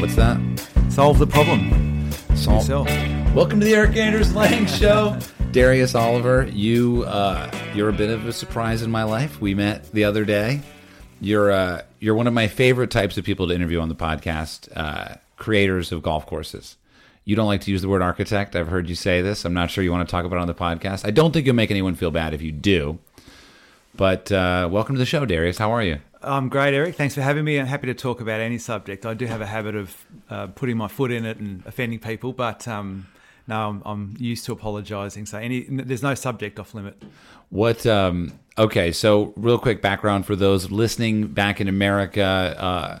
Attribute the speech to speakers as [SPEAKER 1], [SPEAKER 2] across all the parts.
[SPEAKER 1] What's that?
[SPEAKER 2] Solve the problem.
[SPEAKER 1] Solve.
[SPEAKER 2] Yourself.
[SPEAKER 1] Welcome to the Erik Anders Lang Show. Darius Oliver, you uh, you're a bit of a surprise in my life. We met the other day. You're uh, you're one of my favorite types of people to interview on the podcast. Uh, creators of golf courses. You don't like to use the word architect. I've heard you say this. I'm not sure you want to talk about it on the podcast. I don't think you'll make anyone feel bad if you do. But uh, welcome to the show, Darius. How are you?
[SPEAKER 2] I'm great, Erik. Thanks for having me. I'm happy to talk about any subject. I do have a habit of uh, putting my foot in it and offending people, but um, no, I'm, I'm used to apologising. So any, there's no subject off limit.
[SPEAKER 1] What? Um, okay, so real quick background for those listening back in America. Uh,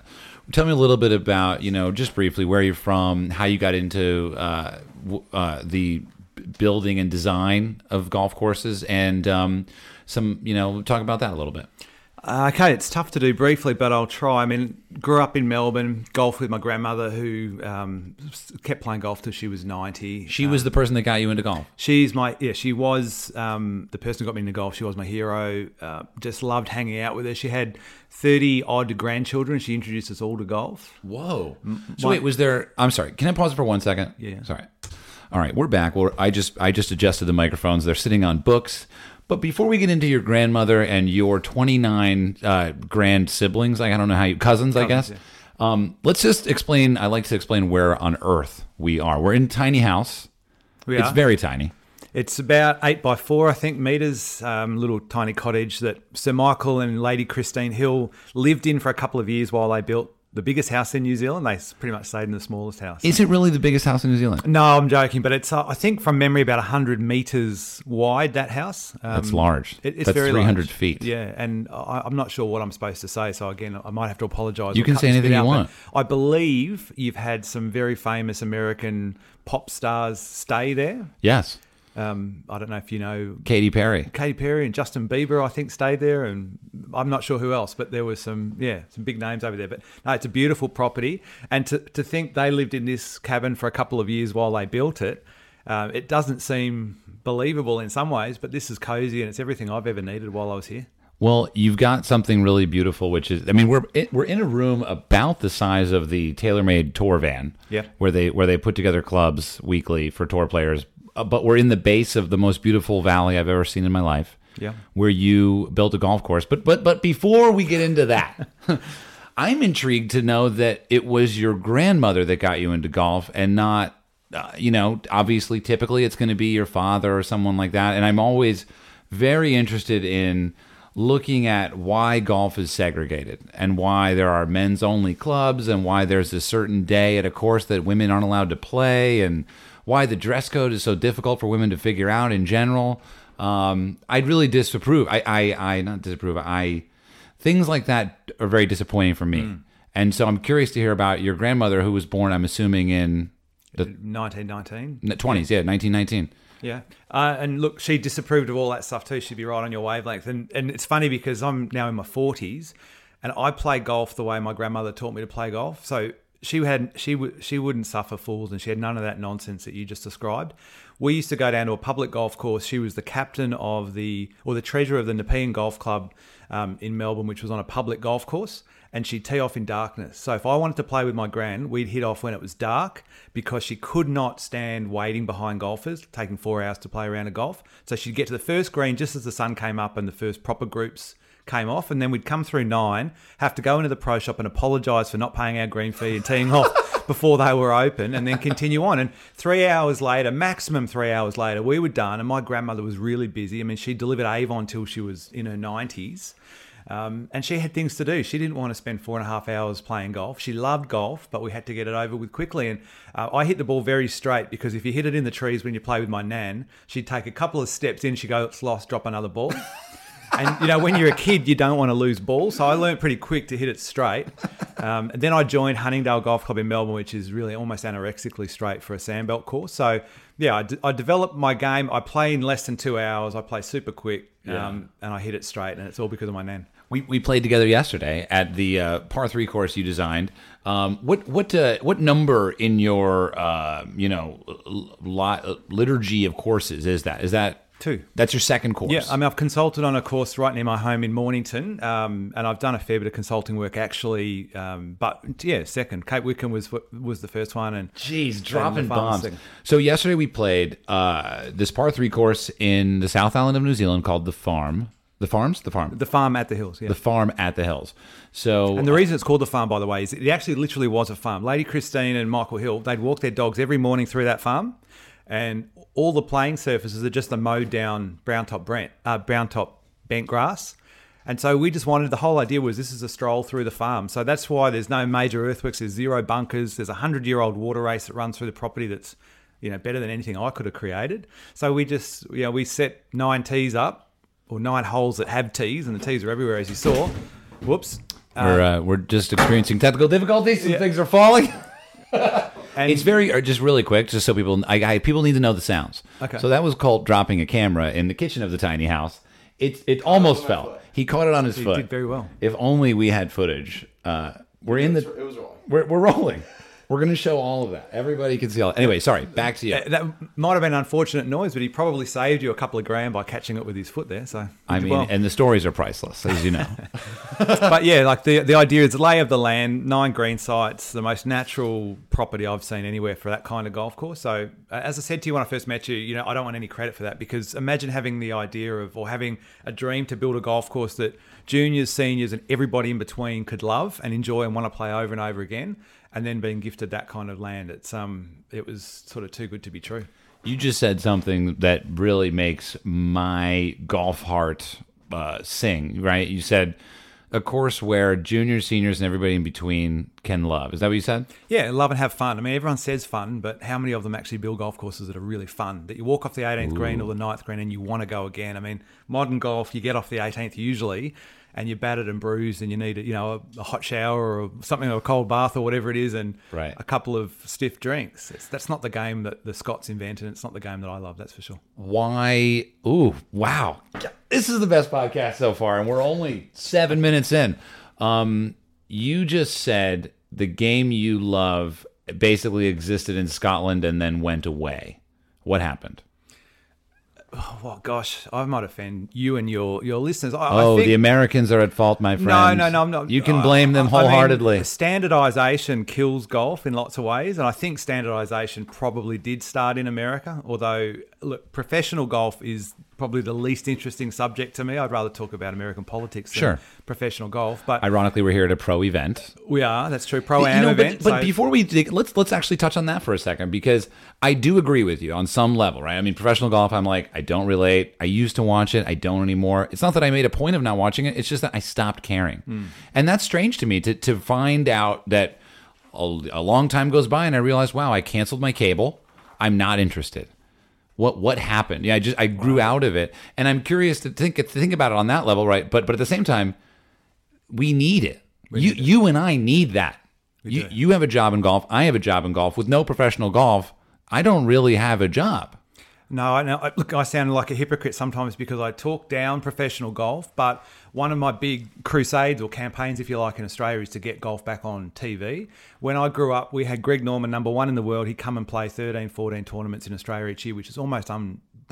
[SPEAKER 1] tell me a little bit about you know just briefly where you're from, how you got into uh, uh, the building and design of golf courses, and um, some you know talk about that a little bit.
[SPEAKER 2] Okay, it's tough to do briefly, but I'll try. I mean, grew up in Melbourne, golf with my grandmother, who um, kept playing golf till she was ninety.
[SPEAKER 1] She was the person that got you into golf.
[SPEAKER 2] She's my yeah. She was um, the person who got me into golf. She was my hero. Uh, just loved hanging out with her. She had thirty odd grandchildren. She introduced us all to golf.
[SPEAKER 1] Whoa! So wait, was there? I'm sorry. Can I pause for one second?
[SPEAKER 2] Yeah.
[SPEAKER 1] Sorry. All right, we're back. Well, I just I just adjusted the microphones. They're sitting on books. But before we get into your grandmother and your 29 uh, grand siblings, like I don't know how you cousins, I guess.
[SPEAKER 2] Cousins,
[SPEAKER 1] Um, let's just explain. I like to explain where on Earth we are. We're in a tiny house.
[SPEAKER 2] We
[SPEAKER 1] it's
[SPEAKER 2] are.
[SPEAKER 1] very tiny.
[SPEAKER 2] It's about eight by four, I think, meters. Um, little tiny cottage that Sir Michael and Lady Christine Hill lived in for a couple of years while they built the biggest house in New Zealand. They pretty much stayed in the smallest house.
[SPEAKER 1] Is it really the biggest house in New Zealand?
[SPEAKER 2] no, I'm joking, but it's uh, I think from memory about hundred meters wide. That house. Um,
[SPEAKER 1] That's large.
[SPEAKER 2] It, it's
[SPEAKER 1] That's
[SPEAKER 2] very
[SPEAKER 1] 300
[SPEAKER 2] large.
[SPEAKER 1] feet.
[SPEAKER 2] Yeah, and I, I'm not sure what I'm supposed to say. So again, I might have to apologise.
[SPEAKER 1] You
[SPEAKER 2] or
[SPEAKER 1] can say anything you
[SPEAKER 2] out,
[SPEAKER 1] want.
[SPEAKER 2] I believe you've had some very famous American pop stars stay there.
[SPEAKER 1] Yes.
[SPEAKER 2] Um, I don't know if you know
[SPEAKER 1] Katy Perry.
[SPEAKER 2] Katy Perry and Justin Bieber, I think, stayed there, and I'm not sure who else, but there was some, yeah, some big names over there. But no, it's a beautiful property, and to to think they lived in this cabin for a couple of years while they built it, uh, it doesn't seem believable in some ways, but this is cozy and it's everything I've ever needed while I was here.
[SPEAKER 1] Well, you've got something really beautiful, which is, I mean, we're it, we're in a room about the size of the TaylorMade tour van,
[SPEAKER 2] Yep.
[SPEAKER 1] where they where they put together clubs weekly for tour players. Uh, but we're in the base of the most beautiful valley I've ever seen in my life.
[SPEAKER 2] Yeah.
[SPEAKER 1] where you built a golf course. But but but before we get into that, I'm intrigued to know that it was your grandmother that got you into golf and not, uh, you know, obviously, typically it's going to be your father or someone like that. And I'm always very interested in looking at why golf is segregated and why there are men's only clubs and why there's a certain day at a course that women aren't allowed to play and why the dress code is so difficult for women to figure out in general. Um, I'd really disapprove. I, I, I not disapprove. I things like that are very disappointing for me. And so I'm curious to hear about your grandmother, who was born, I'm assuming, in the
[SPEAKER 2] 1919.
[SPEAKER 1] 20s, yeah, 1919.
[SPEAKER 2] Yeah, uh, and look, she disapproved of all that stuff too. She'd be right on your wavelength, and and it's funny because I'm now in my forties, and I play golf the way my grandmother taught me to play golf. So she had she would she wouldn't suffer fools, and she had none of that nonsense that you just described. We used to go down to a public golf course. She was the captain of the or the treasurer of the Nepean Golf Club um, in Melbourne, which was on a public golf course. And she'd tee off in darkness. So if I wanted to play with my gran, we'd hit off when it was dark because she could not stand waiting behind golfers, taking four hours to play around a golf. So she'd get to the first green just as the sun came up and the first proper groups came off, and then we'd come through nine, have to go into the pro shop and apologise for not paying our green fee and teeing off before they were open, and then continue on. And three hours later, maximum three hours later, we were done, and my grandmother was really busy. I mean, she delivered Avon till she was in her nineties. Um, and she had things to do. She didn't want to spend four and a half hours playing golf. She loved golf, but we had to get it over with quickly. And uh, I hit the ball very straight because if you hit it in the trees when you play with my nan, she'd take a couple of steps in, she'd go, it's lost, drop another ball. and you know, when you're a kid, you don't want to lose balls. So I learned pretty quick to hit it straight. Um, and then I joined Huntingdale Golf Club in Melbourne, which is really almost anorexically straight for a sandbelt course. So yeah, I, d- I developed my game. I play in less than two hours. I play super quick, um, and I hit it straight. And it's all because of my nan.
[SPEAKER 1] We, we played together yesterday at the uh, par three course you designed. Um, what what uh, what number in your uh, you know li- liturgy of courses is that? Is that
[SPEAKER 2] Two.
[SPEAKER 1] That's your second course.
[SPEAKER 2] Yeah, I mean, I've consulted on a course right near my home in Mornington, um, and I've done a fair bit of consulting work actually. Um, but yeah, second. Cape Wickham was was the first one, and
[SPEAKER 1] Jeez, dropping bombs.
[SPEAKER 2] second.
[SPEAKER 1] So yesterday we played uh, this par three course in the South Island of New Zealand called the Farm. The Farms, the Farm,
[SPEAKER 2] The farm at the hills, yeah.
[SPEAKER 1] the Farm at the Hills. So
[SPEAKER 2] and the reason it's called the farm, by the way, is it actually literally was a farm. Lady Christine and Michael Hill, they'd walk their dogs every morning through that farm, and all the playing surfaces are just the mowed down brown top brent, uh, brown top bent grass. And so we just wanted the whole idea was this is a stroll through the farm. So that's why there's no major earthworks. There's zero bunkers. There's a hundred year old water race that runs through the property that's you know better than anything I could have created. So we just you know we set nine tees up or nine holes that have tees, and the tees are everywhere as you saw. Whoops.
[SPEAKER 1] we're uh, we're just experiencing technical difficulties and things are falling.
[SPEAKER 2] And
[SPEAKER 1] It's very or just really quick, just so people I, I people need to know the sounds.
[SPEAKER 2] Okay.
[SPEAKER 1] So that was called dropping a camera in the kitchen of the tiny house. It it almost fell. He caught it on his foot.
[SPEAKER 2] did very well.
[SPEAKER 1] If only we had footage. Uh, we're in the.
[SPEAKER 3] It was rolling.
[SPEAKER 1] We're, we're rolling. We're going to show all of that. Everybody can see all. Anyway, sorry. Back to you.
[SPEAKER 2] Uh, That might have been an unfortunate noise, but he probably saved you a couple of grand by catching it with his foot there. So,
[SPEAKER 1] I mean,
[SPEAKER 2] well.
[SPEAKER 1] and the stories are priceless, as you know.
[SPEAKER 2] but yeah, like the the idea is lay of the land, nine green sites, the most natural property I've seen anywhere for that kind of golf course. So, as I said to you when I first met you, you know, I don't want any credit for that because imagine having the idea of or having a dream to build a golf course that juniors, seniors, and everybody in between could love and enjoy and want to play over and over again. And then being gifted that kind of land, it's um, it was sort of too good to be true.
[SPEAKER 1] You just said something that really makes my golf heart uh, sing, right? You said a course where juniors, seniors, and everybody in between can love. Is that what you said?
[SPEAKER 2] Yeah, love and have fun. I mean, everyone says fun, but how many of them actually build golf courses that are really fun? That you walk off the 18th green or the 9th green and you want to go again. I mean, modern golf, you get off the 18th usually and you're battered and bruised and you need, you know, a, a hot shower or something, or a cold bath or whatever it is, and
[SPEAKER 1] Right.
[SPEAKER 2] a couple of stiff drinks. It's, that's not the game that the Scots invented. It's not the game that I love, that's for sure.
[SPEAKER 1] Why? Ooh, wow. This is the best podcast so far, and we're only seven minutes in. Um, you just said the game you love basically existed in Scotland and then went away. What happened?
[SPEAKER 2] Oh, well, gosh, I might offend you and your, your listeners. I,
[SPEAKER 1] Oh,
[SPEAKER 2] I think,
[SPEAKER 1] the Americans are at fault, my friend.
[SPEAKER 2] No, no, no, I'm not.
[SPEAKER 1] You can
[SPEAKER 2] I-
[SPEAKER 1] blame them
[SPEAKER 2] I- mean,
[SPEAKER 1] wholeheartedly.
[SPEAKER 2] standardization kills golf in lots of ways, and I think standardization probably did start in America. Although, look, professional golf is probably the least interesting subject to me. I'd rather talk about American politics than
[SPEAKER 1] Sure.
[SPEAKER 2] professional golf. But
[SPEAKER 1] Ironically, we're here at a pro event.
[SPEAKER 2] we are. That's true. Pro
[SPEAKER 1] You
[SPEAKER 2] am
[SPEAKER 1] know,
[SPEAKER 2] event.
[SPEAKER 1] but
[SPEAKER 2] so-
[SPEAKER 1] before we dig, let's let's actually touch on that for a second because I do agree with you on some level, right? I mean, professional golf, I'm like, I don't relate. I used to watch it, I don't anymore. It's not that I made a point of not watching it; it's just that I stopped caring,
[SPEAKER 2] Hmm.
[SPEAKER 1] and that's strange to me to to find out that a, a long time goes by and I realize, wow, I canceled my cable. I'm not interested. What what happened? Yeah, I just I grew out of it, and I'm curious to think to think about it on that level, right? But but at the same time, we need it. you you and I need that. You
[SPEAKER 2] do.
[SPEAKER 1] you have a job in golf. I have a job in golf. With no professional golf, I don't really have a job.
[SPEAKER 2] No, I know. Look, I sound like a hypocrite sometimes because I talk down professional golf, but one of my big crusades or campaigns, if you like, in Australia is to get golf back on TV. When I grew up, we had Greg Norman, number one in the world. He'd come and play 13, 14 tournaments in Australia each year, which is almost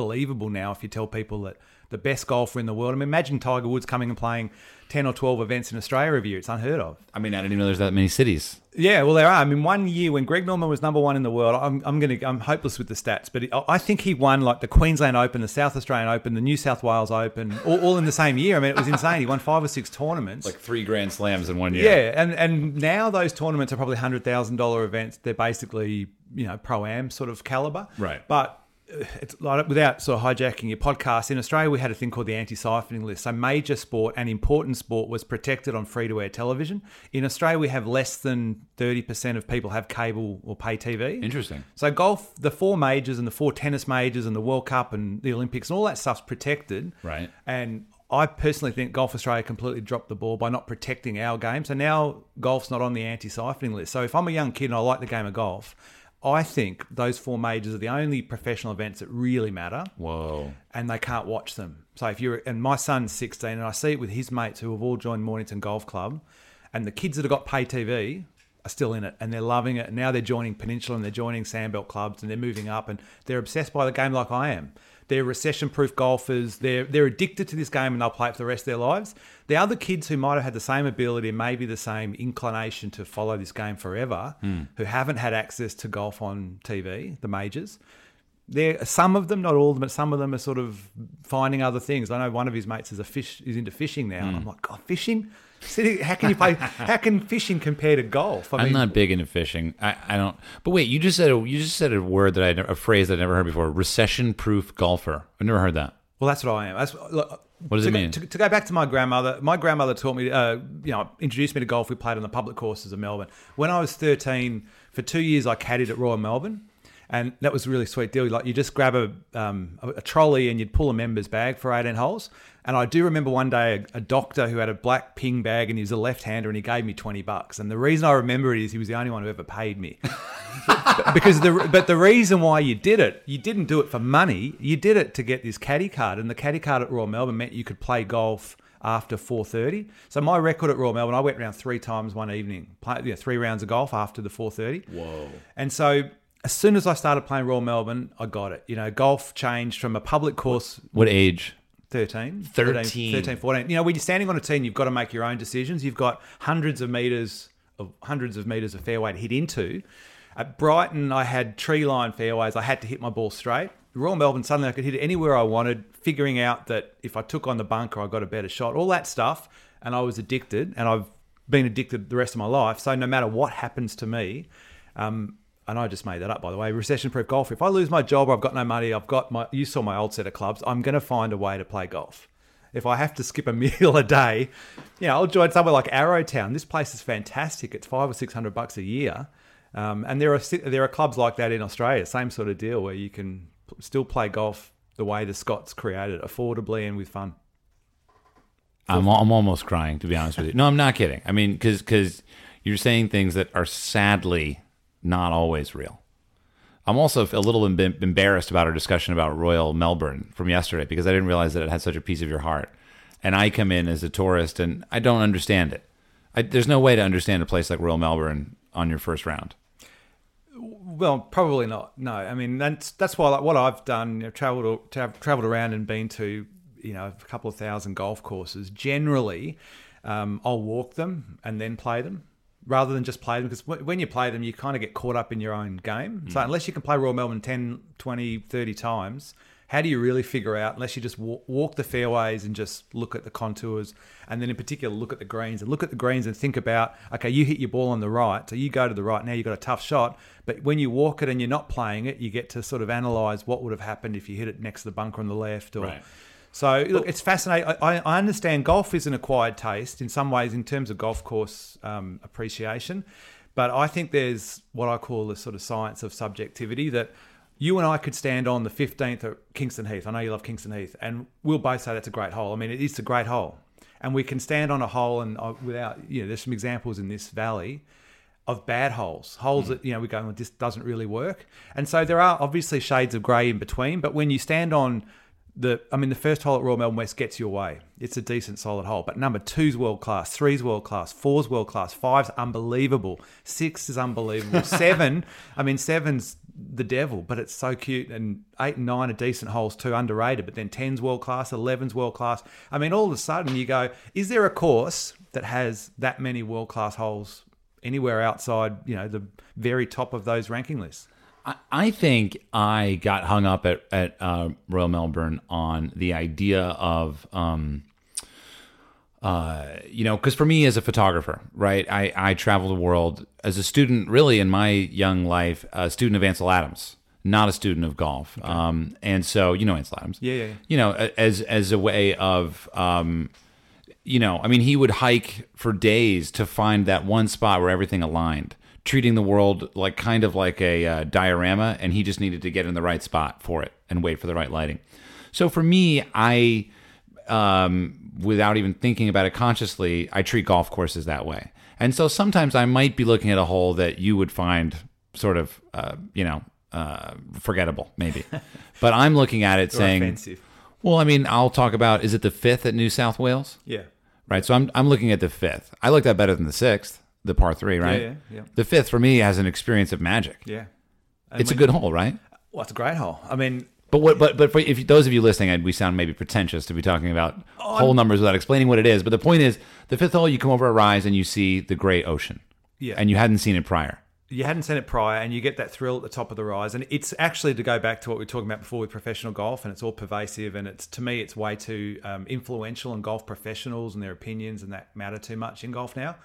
[SPEAKER 2] unbelievable now if you tell people that the best golfer in the world. I mean, imagine Tiger Woods coming and playing 10 or 12 events in Australia every year. It's unheard of.
[SPEAKER 1] I mean, I didn't even know there's that many cities.
[SPEAKER 2] Yeah, well, there are. I mean, one year when Greg Norman was number one in the world, I'm, I'm going to, I'm hopeless with the stats, but I- I think he won like the Queensland Open, the South Australian Open, the New South Wales Open, all, all in the same year. I mean, it was insane. He won five or six tournaments.
[SPEAKER 1] Like three Grand Slams in one year.
[SPEAKER 2] yeah, and and now those tournaments are probably hundred thousand dollar events. They're basically you know pro am sort of caliber.
[SPEAKER 1] Right.
[SPEAKER 2] But Uh, it's like without sort of hijacking your podcast. In Australia, we had a thing called the anti-siphoning list. So major sport and important sport was protected on free-to-air television. In Australia, we have less than thirty percent of people have cable or pay TV.
[SPEAKER 1] Interesting.
[SPEAKER 2] So golf, the four majors and the four tennis majors and the World Cup and the Olympics and all that stuff's protected.
[SPEAKER 1] Right.
[SPEAKER 2] And I personally think Golf Australia completely dropped the ball by not protecting our game. So now golf's not on the anti-siphoning list. So if I'm a young kid and I like the game of golf, I think those four majors are the only professional events that really matter
[SPEAKER 1] Whoa.
[SPEAKER 2] and they can't watch them. So if you're and my son's 16 and I see it with his mates who have all joined Mornington Golf Club and the kids that have got pay TV are still in it and they're loving it. And now they're joining Peninsula and they're joining Sandbelt clubs and they're moving up and they're obsessed by the game like I am. They're recession-proof golfers. They're they're addicted to this game and they'll play it for the rest of their lives. The other kids who might have had the same ability and maybe the same inclination to follow this game forever, hmm. who haven't had access to golf on TV, the majors, there some of them, not all of them, but some of them are sort of finding other things. I know one of his mates is a fish is into fishing now, and hmm. I'm like, God, fishing. How can you play? how can fishing compare to golf? I
[SPEAKER 1] I'm not big into fishing. I, I don't. But wait, you just said a, you just said a word that I never- phrase that I never heard before. Recession-proof golfer. I've never heard that.
[SPEAKER 2] Well, that's what I am. That's, look,
[SPEAKER 1] What does
[SPEAKER 2] to
[SPEAKER 1] it
[SPEAKER 2] go-
[SPEAKER 1] mean?
[SPEAKER 2] To, to go back to my grandmother, my grandmother taught me, uh, you know, introduced me to golf. We played on the public courses of Melbourne. When I was 13, for two years, I caddied at Royal Melbourne. And that was a really sweet deal. Like you just grab a, um, a, a trolley and you'd pull a member's bag for 18 holes. And I do remember one day a, a doctor who had a black ping bag and he was a left-hander and he gave me 20 bucks. And the reason I remember it is he was the only one who ever paid me because the but the reason why you did it, you didn't do it for money. You did it to get this caddy card, and the caddy card at Royal Melbourne meant you could play golf after four thirty. So my record at Royal Melbourne, I went around three times one evening, play, you know, three rounds of golf after the four thirty.
[SPEAKER 1] Whoa.
[SPEAKER 2] And so as soon as I started playing Royal Melbourne, I got it. You know, golf changed from a public course
[SPEAKER 1] What age?
[SPEAKER 2] 13,
[SPEAKER 1] 13.
[SPEAKER 2] 13, 14. You know, when you're standing on a tee, you've got to make your own decisions. You've got hundreds of meters of hundreds of meters of fairway to hit into. At Brighton, I had tree line fairways. I had to hit my ball straight. Royal Melbourne, suddenly I could hit it anywhere I wanted, figuring out that if I took on the bunker, I got a better shot. All that stuff, and I was addicted, and I've been addicted the rest of my life. So no matter what happens to me, um, and I just made that up by the way, recession proof golf. If I lose my job or I've got no money, I've got my you saw my old set of clubs, I'm gonna find a way to play golf. If I have to skip a meal a day, you know, I'll join somewhere like Arrowtown. This place is fantastic. It's five or six hundred bucks a year. Um, and there are there are clubs like that in Australia, same sort of deal where you can still play golf the way the Scots created, affordably and with fun.
[SPEAKER 1] I'm, I'm almost crying to be honest with you. No, I'm not kidding. I mean, because because you're saying things that are sadly not always real. I'm also a little em- embarrassed about our discussion about Royal Melbourne from yesterday because I didn't realize that it had such a piece of your heart. And I come in as a tourist and I don't understand it. I, there's no way to understand a place like Royal Melbourne on your first round.
[SPEAKER 2] Well, probably not. No, I mean that's that's why like what I've done, you know, traveled tra- traveled around and been to you know a couple of thousand golf courses. Generally, um, I'll walk them and then play them rather than just play them because w- when you play them, you kind of get caught up in your own game. So mm. unless you can play Royal Melbourne 10, 20, 30 times. How do you really figure out, unless you just walk, walk the fairways and just look at the contours, and then in particular look at the greens and look at the greens and think about, okay, you hit your ball on the right, so you go to the right, now you've got a tough shot. But when you walk it and you're not playing it, you get to sort of analyze what would have happened if you hit it next to the bunker on the left. Or,
[SPEAKER 1] Right.
[SPEAKER 2] So look, it's fascinating. I, I understand golf is an acquired taste in some ways in terms of golf course um, appreciation, but I think there's what I call the sort of science of subjectivity that you and I could stand on the 15th at Kingston Heath. I know you love Kingston Heath, and we'll both say that's a great hole. I mean, it is a great hole, and we can stand on a hole and uh, without you know, there's some examples in this valley of bad holes, holes that you know we go, well, this doesn't really work. And so there are obviously shades of grey in between. But when you stand on the, I mean, the first hole at Royal Melbourne West gets your way. It's a decent, solid hole. But number two's world class, three's world class, four's world class, five's unbelievable, six is unbelievable, seven, I mean, seven's the devil, but it's so cute. And eight and nine are decent holes too, underrated. But then 10's world class, 11's world class. I mean, all of a sudden you go, is there a course that has that many world class holes anywhere outside, you know, the very top of those ranking lists?
[SPEAKER 1] I, I think I got hung up at, at uh, Royal Melbourne on the idea of, um, uh, you know, because for me as a photographer, right, I, I travel the world as a student, really in my young life, a student of Ansel Adams, not a student of golf. Um, and so, you know, Ansel Adams.
[SPEAKER 2] Yeah, yeah, yeah.
[SPEAKER 1] You know, as, as a way of, um, you know, I mean, he would hike for days to find that one spot where everything aligned, treating the world like kind of like a uh, diorama, and he just needed to get in the right spot for it and wait for the right lighting. So for me, I, um, without even thinking about it consciously, I treat golf courses that way. And so sometimes I might be looking at a hole that you would find sort of, uh, you know, uh, forgettable, maybe. but I'm looking at it saying,
[SPEAKER 2] offensive.
[SPEAKER 1] well, I mean, I'll talk about is it the fifth at New South Wales?
[SPEAKER 2] Yeah.
[SPEAKER 1] Right. So I'm I'm looking at the fifth. I like that better than the sixth, the par three, right?
[SPEAKER 2] yeah, yeah.
[SPEAKER 1] The fifth for me has an experience of magic.
[SPEAKER 2] Yeah. And
[SPEAKER 1] It's a good hole, right?
[SPEAKER 2] Well, it's a great hole. I mean,
[SPEAKER 1] But what? But but for if those of you listening, we sound maybe pretentious to be talking about hole numbers without explaining what it is. But the point is, the fifth hole, you come over a rise and you see the great ocean.
[SPEAKER 2] Yeah.
[SPEAKER 1] And you hadn't seen it prior.
[SPEAKER 2] you hadn't seen it prior and you get that thrill at the top of the rise and it's actually to go back to what we were talking about before with professional golf and it's all pervasive and it's to me it's way too um, influential and golf professionals and their opinions and that matter too much in golf now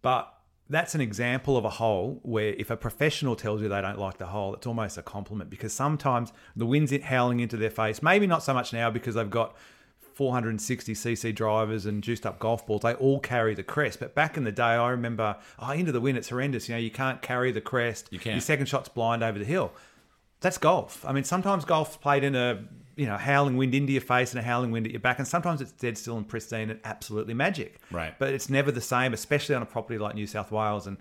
[SPEAKER 2] but that's an example of a hole where if a professional tells you they don't like the hole it's almost a compliment because sometimes the wind's howling into their face maybe not so much now because they've got 460cc drivers and juiced up golf balls, they all carry the crest. But back in the day, I remember, oh, into the wind, it's horrendous. You know, you can't carry the crest.
[SPEAKER 1] You can't.
[SPEAKER 2] Your second shot's blind over the hill. That's golf. I mean, sometimes golf's played in a you know howling wind into your face and a howling wind at your back, and sometimes it's dead still and pristine and absolutely magic.
[SPEAKER 1] Right.
[SPEAKER 2] But it's never the same, especially on a property like New South Wales. And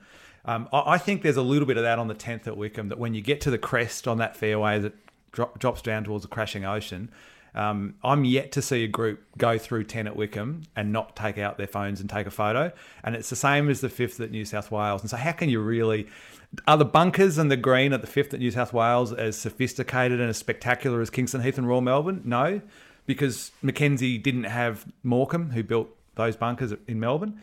[SPEAKER 2] um, I, I think there's a little bit of that on the tenth at Wickham. That when you get to the crest on that fairway that drop, drops down towards the crashing ocean. Um, I'm yet to see a group go through 10 at Wickham and not take out their phones and take a photo. And it's the same as the fifth at New South Wales. And so, how can you really. Are the bunkers and the green at the fifth at New South Wales as sophisticated and as spectacular as Kingston Heath and Royal Melbourne? No, because Mackenzie didn't have Morcom, who built those bunkers in Melbourne.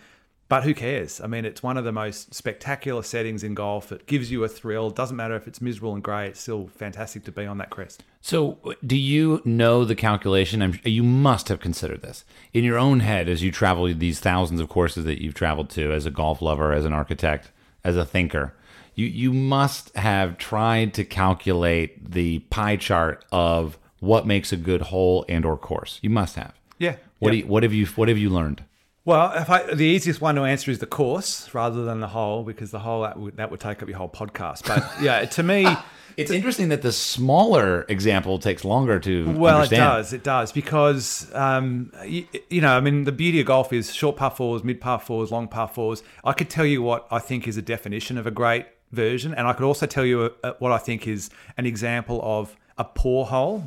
[SPEAKER 2] But who cares? I mean, it's one of the most spectacular settings in golf. It gives you a thrill. Doesn't matter if it's miserable and grey, it's still fantastic to be on that crest.
[SPEAKER 1] So, do you know the calculation? I'm, you must have considered this in your own head as you travel these thousands of courses that you've traveled to as a golf lover, as an architect, as a thinker. You you must have tried to calculate the pie chart of what makes a good hole and or course. You must have.
[SPEAKER 2] Yeah.
[SPEAKER 1] What do you, what have you what have you learned?
[SPEAKER 2] Well, if I, the easiest one to answer is the course rather than the hole, because the hole that would, that would take up your whole podcast. But yeah, to me,
[SPEAKER 1] It's interesting that the smaller example takes longer to
[SPEAKER 2] well,
[SPEAKER 1] understand.
[SPEAKER 2] it does, it does, because um, you, you know, I mean, the beauty of golf is short par fours, mid par fours, long par fours. I could tell you what I think is a definition of a great version, and I could also tell you a, a, what I think is an example of a poor hole,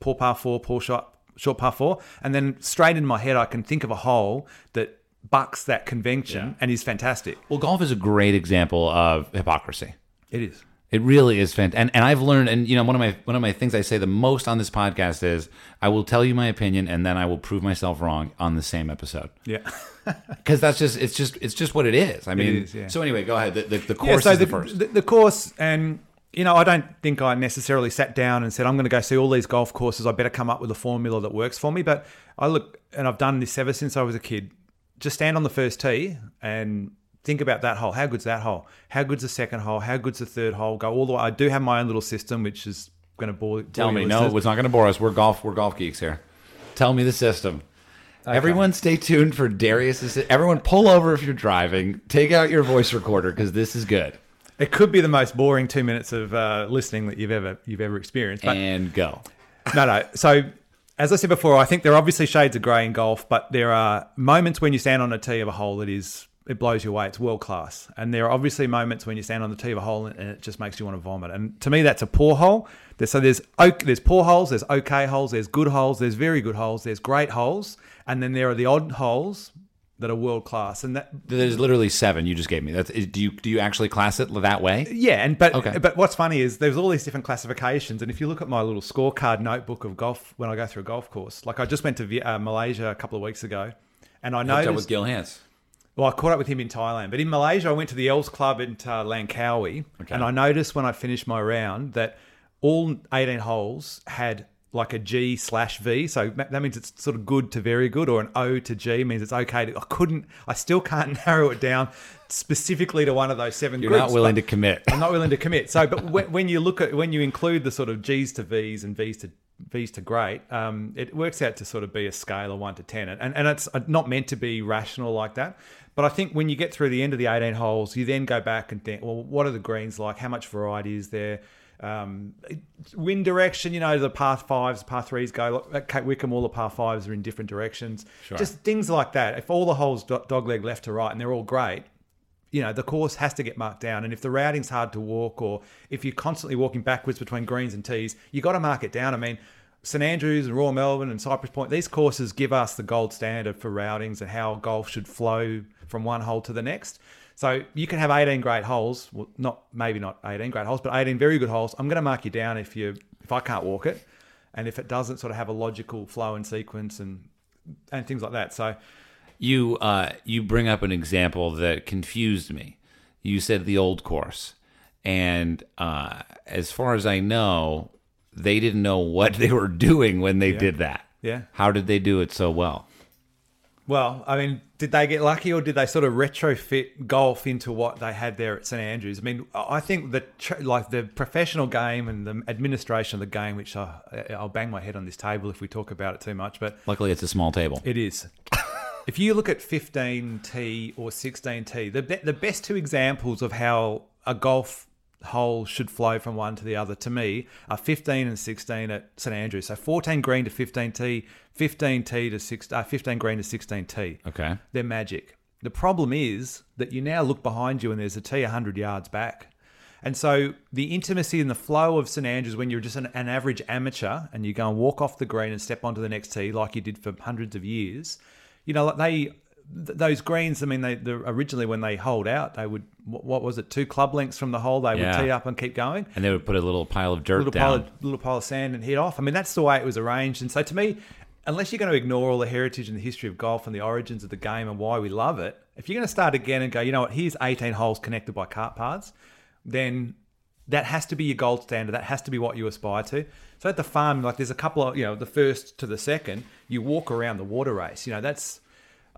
[SPEAKER 2] poor par four, poor shot, short par four, and then straight in my head, I can think of a hole that bucks that convention
[SPEAKER 1] Yeah.
[SPEAKER 2] and is fantastic.
[SPEAKER 1] Well, golf is a great example of hypocrisy.
[SPEAKER 2] It is.
[SPEAKER 1] It really is fantastic. And, and I've learned, and you know, one of my one of my things I say the most on this podcast is I will tell you my opinion, and then I will prove myself wrong on the same episode
[SPEAKER 2] Yeah.
[SPEAKER 1] because that's just it's just it's just what it is. I mean,
[SPEAKER 2] is, yeah.
[SPEAKER 1] so anyway, go ahead. The, the, the course
[SPEAKER 2] so
[SPEAKER 1] is the,
[SPEAKER 2] the,
[SPEAKER 1] first.
[SPEAKER 2] The, the course, and you know, I don't think I necessarily sat down and said, I'm going to go see all these golf courses. I better come up with a formula that works for me. But I look, and I've done this ever since I was a kid. Just stand on the first tee and think about that hole. How good's that hole? How good's the second hole? How good's the third hole? Go all the way. I do have my own little system, which is going to bore.
[SPEAKER 1] Tell
[SPEAKER 2] bore
[SPEAKER 1] me,
[SPEAKER 2] your
[SPEAKER 1] no,
[SPEAKER 2] listeners.
[SPEAKER 1] it's not going to bore us. We're golf. We're golf geeks here. Tell me the system. Everyone, stay tuned for Darius. Everyone, pull over if you're driving. Take out your voice recorder because this is good.
[SPEAKER 2] It could be the most boring two minutes of uh, listening that you've ever you've ever experienced. But
[SPEAKER 1] and go.
[SPEAKER 2] no, no. So, as I said before, I think there are obviously shades of grey in golf, but there are moments when you stand on a tee of a hole that is it blows you away. It's world class, and there are obviously moments when you stand on the tee of a hole and it just makes you want to vomit. And to me, that's a poor hole. So there's ok- there's poor holes, there's okay holes, there's good holes, there's very good holes, there's great holes, and then there are the odd holes that are world class. And that
[SPEAKER 1] There's literally seven you just gave me. That's do you do you actually class it that way?
[SPEAKER 2] Yeah, and but
[SPEAKER 1] Okay.
[SPEAKER 2] but what's funny is there's all these different classifications, and if you look at my little scorecard notebook of golf when I go through a golf course, like I just went to uh, Malaysia a couple of weeks ago, and I
[SPEAKER 1] Hooked up
[SPEAKER 2] noticed.
[SPEAKER 1] with Gil Hanse.
[SPEAKER 2] Well, I caught up with him in Thailand, but in Malaysia, I went to the Els Club in uh, Langkawi, and I noticed when I finished my round that all 18 holes had like a G slash V, so that means it's sort of good to very good, or an O to G means it's okay. To, I couldn't, I still can't narrow it down specifically to one of those seven.
[SPEAKER 1] You're
[SPEAKER 2] groups,
[SPEAKER 1] not willing to commit.
[SPEAKER 2] I'm not willing to commit. So, but when, when you look at when you include the sort of G's to V's and V's to V's to great, um, it works out to sort of be a scale of one to ten, and and it's not meant to be rational like that. But I think when you get through the end of the 18 holes, you then go back and think, well, what are the greens like? How much variety is there? Um, wind direction, you know, the par fives, par threes go at Cape Wickham. All the par fives are in different directions. Just things like that. If all the holes do- dogleg left to right and they're all great, you know, the course has to get marked down. And if the routing's hard to walk, or if you're constantly walking backwards between greens and tees, you got to mark it down. I mean, St Andrews and Royal Melbourne and Cypress Point, these courses give us the gold standard for routings and how golf should flow from one hole to the next. So you can have 18 great holes, well, not maybe not 18 great holes, but 18 very good holes. I'm going to mark you down if you if I can't walk it. and if it doesn't sort of have a logical flow and sequence and and things like that. So
[SPEAKER 1] You uh, you bring up an example that confused me. You said the old course, and uh, as far as I know, they didn't know what they were doing when they did that.
[SPEAKER 2] Yeah.
[SPEAKER 1] How did they do it so well?
[SPEAKER 2] Well, I mean, did they get lucky or did they sort of retrofit golf into what they had there at St Andrews? I mean, I think tr- like the professional game and the administration of the game, which I, I'll bang my head on this table if we talk about it too much, but
[SPEAKER 1] Luckily, it's a small table.
[SPEAKER 2] it is. if you look at 15T or 16T, the, be- the best two examples of how a golf hole should flow from one to the other to me are 15 and 16 at St Andrews. So 14 green to 15T, 15T to 6, uh, 15 green to 16T.
[SPEAKER 1] Okay.
[SPEAKER 2] They're magic. The problem is that you now look behind you and there's a tee 100 yards back. And so the intimacy and the flow of St Andrews when you're just an, an average amateur and you go and walk off the green and step onto the next tee like you did for hundreds of years, you know, like they th- those greens. I mean, they the, originally when they hold out, they would what, was it, two club lengths from the hole, they
[SPEAKER 1] Yeah.
[SPEAKER 2] would tee up and keep going
[SPEAKER 1] And they would put a little pile of dirt
[SPEAKER 2] little pile, of, little pile of sand and hit off. I mean, that's the way it was arranged. And so to me, unless you're going to ignore all the heritage and the history of golf and the origins of the game and why we love it, if you're going to start again and go, you know what, here's 18 holes connected by cart paths, then that has to be your gold standard. That has to be what you aspire to. So at the farm, like there's a couple of, you know, the first to the second, you walk around the water race. You know, that's,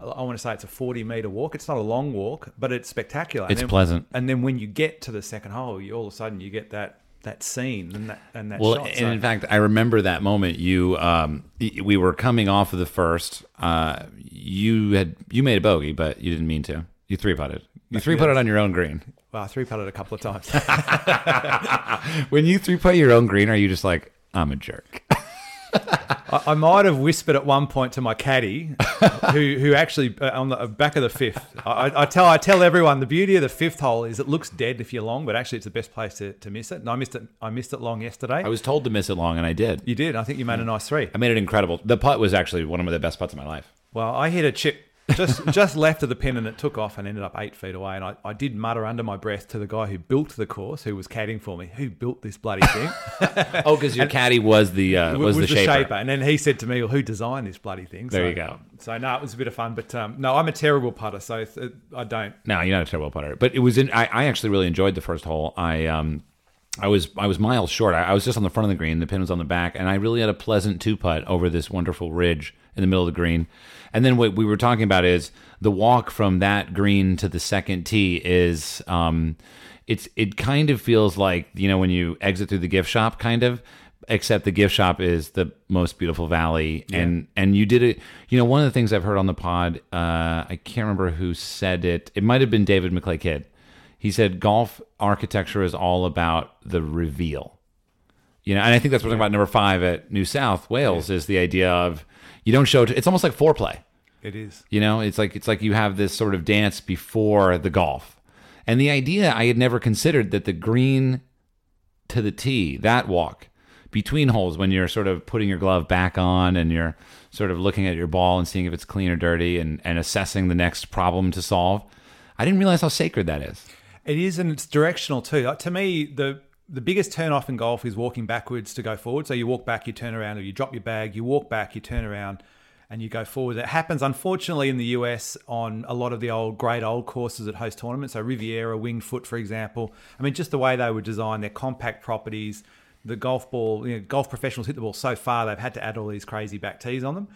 [SPEAKER 2] I want to say it's a 40 meter walk. It's not a long walk, but it's spectacular. And
[SPEAKER 1] It's
[SPEAKER 2] then-
[SPEAKER 1] pleasant.
[SPEAKER 2] And then when you get to the second hole, you all of a sudden you get that that scene and that and that
[SPEAKER 1] Well,
[SPEAKER 2] shot.
[SPEAKER 1] and
[SPEAKER 2] So-
[SPEAKER 1] in fact, I remember that moment. You, um, we were coming off of the first. Uh, you had you made a bogey, but you didn't mean to. You three putted. You three putted on your own green.
[SPEAKER 2] well, I three putted a couple of times.
[SPEAKER 1] When you three putt your own green, are you just like I'm a jerk?
[SPEAKER 2] I, I might have whispered at one point to my caddy, who who actually uh, on the back of the fifth. I, I tell I tell everyone the beauty of the fifth hole is it looks dead if you're long, but actually it's the best place to, to miss it. And I missed it. I missed it long yesterday.
[SPEAKER 1] I was told to miss it long, and I did.
[SPEAKER 2] you did. I think you made a nice three.
[SPEAKER 1] I made it incredible. The putt was actually one of the best putts of my life.
[SPEAKER 2] Well, I hit a chip just just left of the pin and it took off and ended up eight feet away. And I, I did mutter under my breath to the guy who built the course, who was caddying for me, who built this bloody thing.
[SPEAKER 1] Oh, because your caddy was the uh, was, the, shaper.
[SPEAKER 2] And then he said to me, "Well, who designed this bloody thing?"
[SPEAKER 1] There
[SPEAKER 2] so,
[SPEAKER 1] you go.
[SPEAKER 2] So no, it was a bit of fun, but um, no, I'm a terrible putter, so th- I don't.
[SPEAKER 1] No, you're not a terrible putter. But it was in. I, I actually really enjoyed the first hole. I um, I was I was miles short. I, I was just on the front of the green. The pin was on the back, and I really had a pleasant two putt over this wonderful ridge in the middle of the green. And then what we were talking about is the walk from that green to the second tee is um, it's it kind of feels like you know when you exit through the gift shop, kind of. Except the gift shop is the most beautiful valley, yeah. and and you did it. You know, one of the things I've heard on the pod, uh, I can't remember who said it. It might have been David McLay Kidd. He said golf architecture is all about the reveal. You know, and I think that's what we're talking about. Number five at New South Wales is the idea of you don't show. It's almost like foreplay.
[SPEAKER 2] It is.
[SPEAKER 1] You know, it's like it's like you have this sort of dance before the golf. And the idea I had never considered that the green to the tee, that walk between holes when you're sort of putting your glove back on and you're sort of looking at your ball and seeing if it's clean or dirty and, and assessing the next problem to solve. I didn't realize how sacred that is.
[SPEAKER 2] It is, and it's directional too. Like, to me, the the biggest turn off in golf is walking backwards to go forward. So you walk back, you turn around, or you drop your bag. You walk back, you turn around, and you go forward. That happens, unfortunately, in the US on a lot of the old great old courses that host tournaments. So Riviera, Winged Foot, for example. I mean, just the way they were designed, their compact properties. The golf ball, you know, golf professionals hit the ball so far they've had to add all these crazy back tees on them.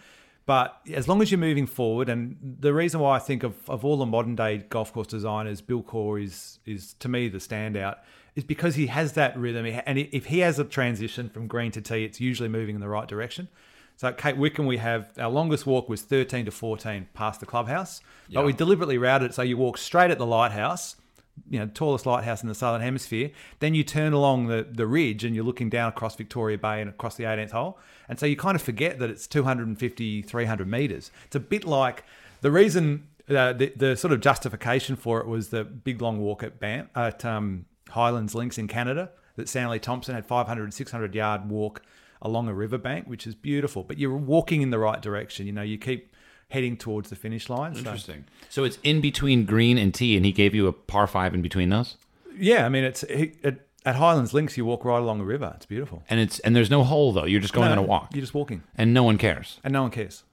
[SPEAKER 2] But as long as you're moving forward, and the reason why I think of, of all the modern day golf course designers, Bill Coore is is to me the standout, is because he has that rhythm. And if he has a transition from green to tee, it's usually moving in the right direction. So at Cape Wickham, we have our longest walk was 13 to 14 past the clubhouse, but we deliberately routed it so you walk straight at the lighthouse, you know, tallest lighthouse in the southern hemisphere. Then you turn along the, the ridge and you're looking down across Victoria Bay and across the 18th hole. And so you kind of forget that it's 250, 300 meters. It's a bit like the reason, uh, the, the sort of justification for it was the big long walk at Bam, at um, Highlands Links in Canada that Stanley Thompson had 500, 600 yard walk along a riverbank, which is beautiful. But you're walking in the right direction. You know, you keep heading towards the finish line. So-
[SPEAKER 1] So it's in between green and tee, and he gave you a par five in between those?
[SPEAKER 2] Yeah, I mean, it's it, it, at Highlands Links, you walk right along the river. It's beautiful.
[SPEAKER 1] And it's and there's no hole though. You're just going on a walk,
[SPEAKER 2] You're just walking,
[SPEAKER 1] and no one cares.
[SPEAKER 2] and no one cares.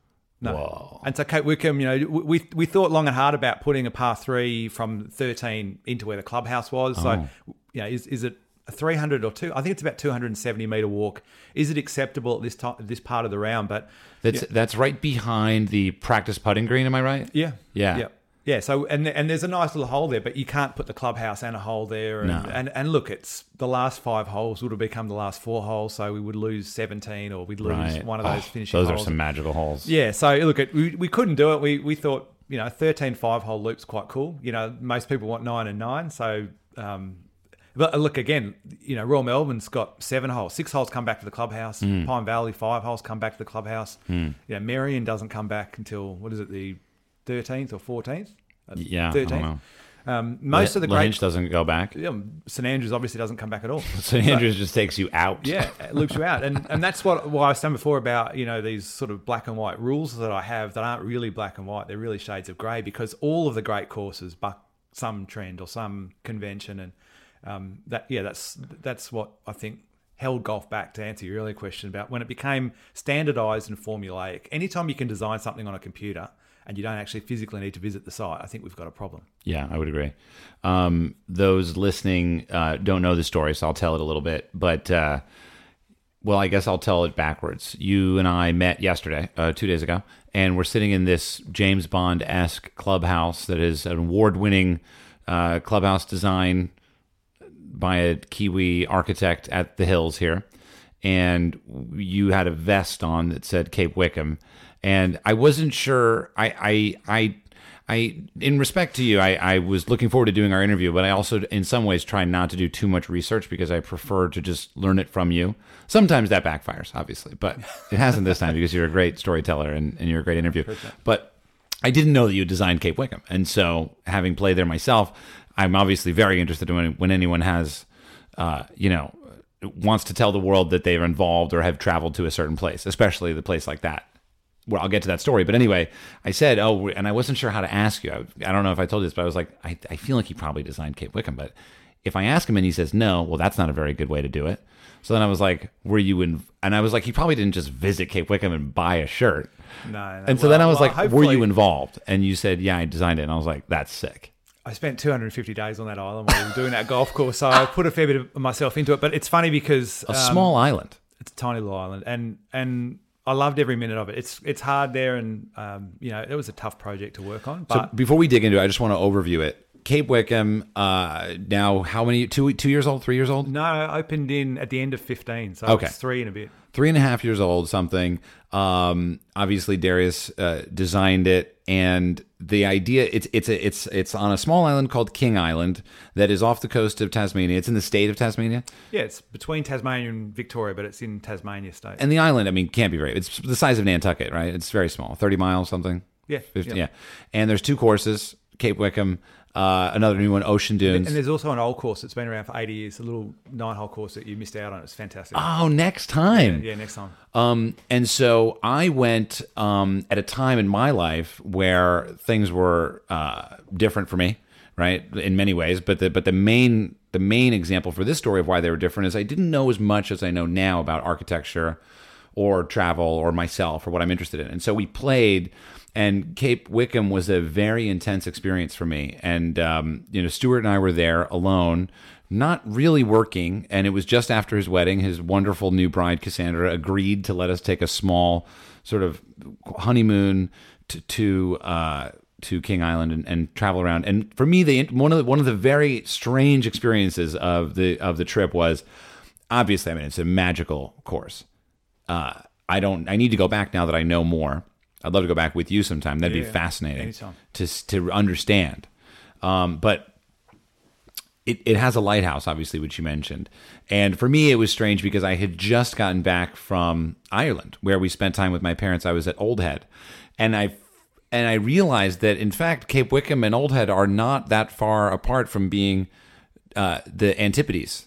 [SPEAKER 2] No.
[SPEAKER 1] Whoa.
[SPEAKER 2] And so Cape Wickham, you know, we we thought long and hard about putting a par three from 13 into where the clubhouse was.
[SPEAKER 1] Oh.
[SPEAKER 2] So, you know, is is it 300 or two? I think it's about 270 meter walk. Is it acceptable at this time, this part of the round? But
[SPEAKER 1] That's that's right behind the practice putting green. Am I right?
[SPEAKER 2] yeah,
[SPEAKER 1] Yeah.
[SPEAKER 2] yeah. Yeah, so and and there's a nice little hole there, but you can't put the clubhouse and a hole there. And,
[SPEAKER 1] No.
[SPEAKER 2] and and look, it's the last five holes would have become the last four holes, so we would lose 17 or we'd lose
[SPEAKER 1] Right.
[SPEAKER 2] one of those
[SPEAKER 1] Oh,
[SPEAKER 2] finishing
[SPEAKER 1] Those
[SPEAKER 2] holes.
[SPEAKER 1] are some magical holes.
[SPEAKER 2] Yeah, so look, at we, we couldn't do it. We we thought you know 13 five hole loops quite cool. You know, most people want nine and nine. So, um, but look again, you know, Royal Melbourne's got seven holes. Six holes come back to the clubhouse.
[SPEAKER 1] Hmm.
[SPEAKER 2] Pine Valley five holes come back to the clubhouse. You know, Merion doesn't come back until what is it the 13th or 14th?
[SPEAKER 1] Yeah,
[SPEAKER 2] 13th. Um, most of the great
[SPEAKER 1] Lynch doesn't go back.
[SPEAKER 2] yeah, St Andrews obviously doesn't come back at all.
[SPEAKER 1] St Andrews just takes you out.
[SPEAKER 2] Yeah, it loops you out, and and that's what why I was saying before about you know these sort of black and white rules that I have that aren't really black and white; they're really shades of grey because all of the great courses buck some trend or some convention, and um, that yeah, that's that's what I think held golf back to answer your earlier question about when it became standardized and formulaic. Anytime you can design something on a computer and you don't actually physically need to visit the site, I think we've got a problem.
[SPEAKER 1] Yeah, I would agree. Um, those listening uh, don't know the story, so I'll tell it a little bit. But uh, well, I guess I'll tell it backwards. You and I met yesterday, uh, two days ago, and we're sitting in this James Bond esque clubhouse that is an award winning uh, clubhouse design by a Kiwi architect at the Hills here, and you had a vest on that said Cape Wickham, and I wasn't sure. I I I. I, in respect to you, I, I was looking forward to doing our interview, but I also, in some ways, try not to do too much research because I prefer to just learn it from you. Sometimes that backfires, obviously, but it hasn't this time because you're a great storyteller and, and you're a great interview. But I didn't know that you designed Cape Wickham, and so having played there myself, I'm obviously very interested in when, when anyone has, uh, you know, wants to tell the world that they're involved or have traveled to a certain place, especially the place like that. Well, I'll get to that story, but anyway, I said, "Oh," and I wasn't sure how to ask you. I, I don't know if I told you this, but I was like, I, I feel like he probably designed Cape Wickham, but if I ask him and he says no, well, that's not a very good way to do it. So then I was like, "Were you in?" And I was like, "He probably didn't just visit Cape Wickham and buy a shirt."
[SPEAKER 2] No, no
[SPEAKER 1] And so
[SPEAKER 2] well-
[SPEAKER 1] then I was
[SPEAKER 2] well,
[SPEAKER 1] like, "Were you involved?" And you said, "Yeah, I designed it." And I was like, "That's sick."
[SPEAKER 2] I spent 250 days on that island while we were doing that golf course, so I put a fair bit of myself into it. But it's funny because
[SPEAKER 1] A
[SPEAKER 2] um,
[SPEAKER 1] small island.
[SPEAKER 2] it's a tiny little island, and and I loved every minute of it. It's it's hard there, and um, you know it was a tough project to work on.
[SPEAKER 1] So
[SPEAKER 2] But
[SPEAKER 1] before we dig into it, I just want to overview it. Cape Wickham, uh, now how many? Two two years old, three years old,
[SPEAKER 2] no, I opened in at the end of 15, so
[SPEAKER 1] Okay.
[SPEAKER 2] it's three and a bit.
[SPEAKER 1] three and a half years old, something. Um, obviously, Darius uh, designed it, and the idea it's it's a, it's it's on a small island called King Island that is off the coast of Tasmania. It's in the state of Tasmania,
[SPEAKER 2] Yeah, it's between Tasmania and Victoria, but it's in Tasmania state.
[SPEAKER 1] and the island, I mean, can't be very. It's the size of Nantucket, right? It's very small, thirty miles, something.
[SPEAKER 2] Yeah,
[SPEAKER 1] 50,
[SPEAKER 2] yeah.
[SPEAKER 1] yeah. And there's two courses: Cape Wickham, uh, another new one, Ocean Dunes.
[SPEAKER 2] and there's also an old course that's been around for 80 years, a little nine-hole course that you missed out on. It's fantastic.
[SPEAKER 1] oh, next time.
[SPEAKER 2] yeah, next time.
[SPEAKER 1] Um, and so I went um, at a time in my life where things were uh, different for me, right? In many ways, but the but the main the main example for this story of why they were different is I didn't know as much as I know now about architecture or travel or myself or what I'm interested in. And so we played, and Cape Wickham was a very intense experience for me. And um, you know, Stuart and I were there alone, not really working, and it was just after his wedding. His wonderful new bride Cassandra agreed to let us take a small sort of honeymoon to. to uh, to King Island and, and travel around. And for me, the one of the, one of the very strange experiences of the of the trip was obviously, I mean, it's a magical course. Uh, I don't. I need to go back now that I know more. I'd love to go back with you sometime. That'd be fascinating
[SPEAKER 2] anytime.
[SPEAKER 1] to to understand. Um, but it, it has a lighthouse, obviously, which you mentioned. And for me, it was strange because I had just gotten back from Ireland, where we spent time with my parents. I was at Old Head, and I and I realized that in fact, Cape Wickham and Old Head are not that far apart from being uh, the Antipodes.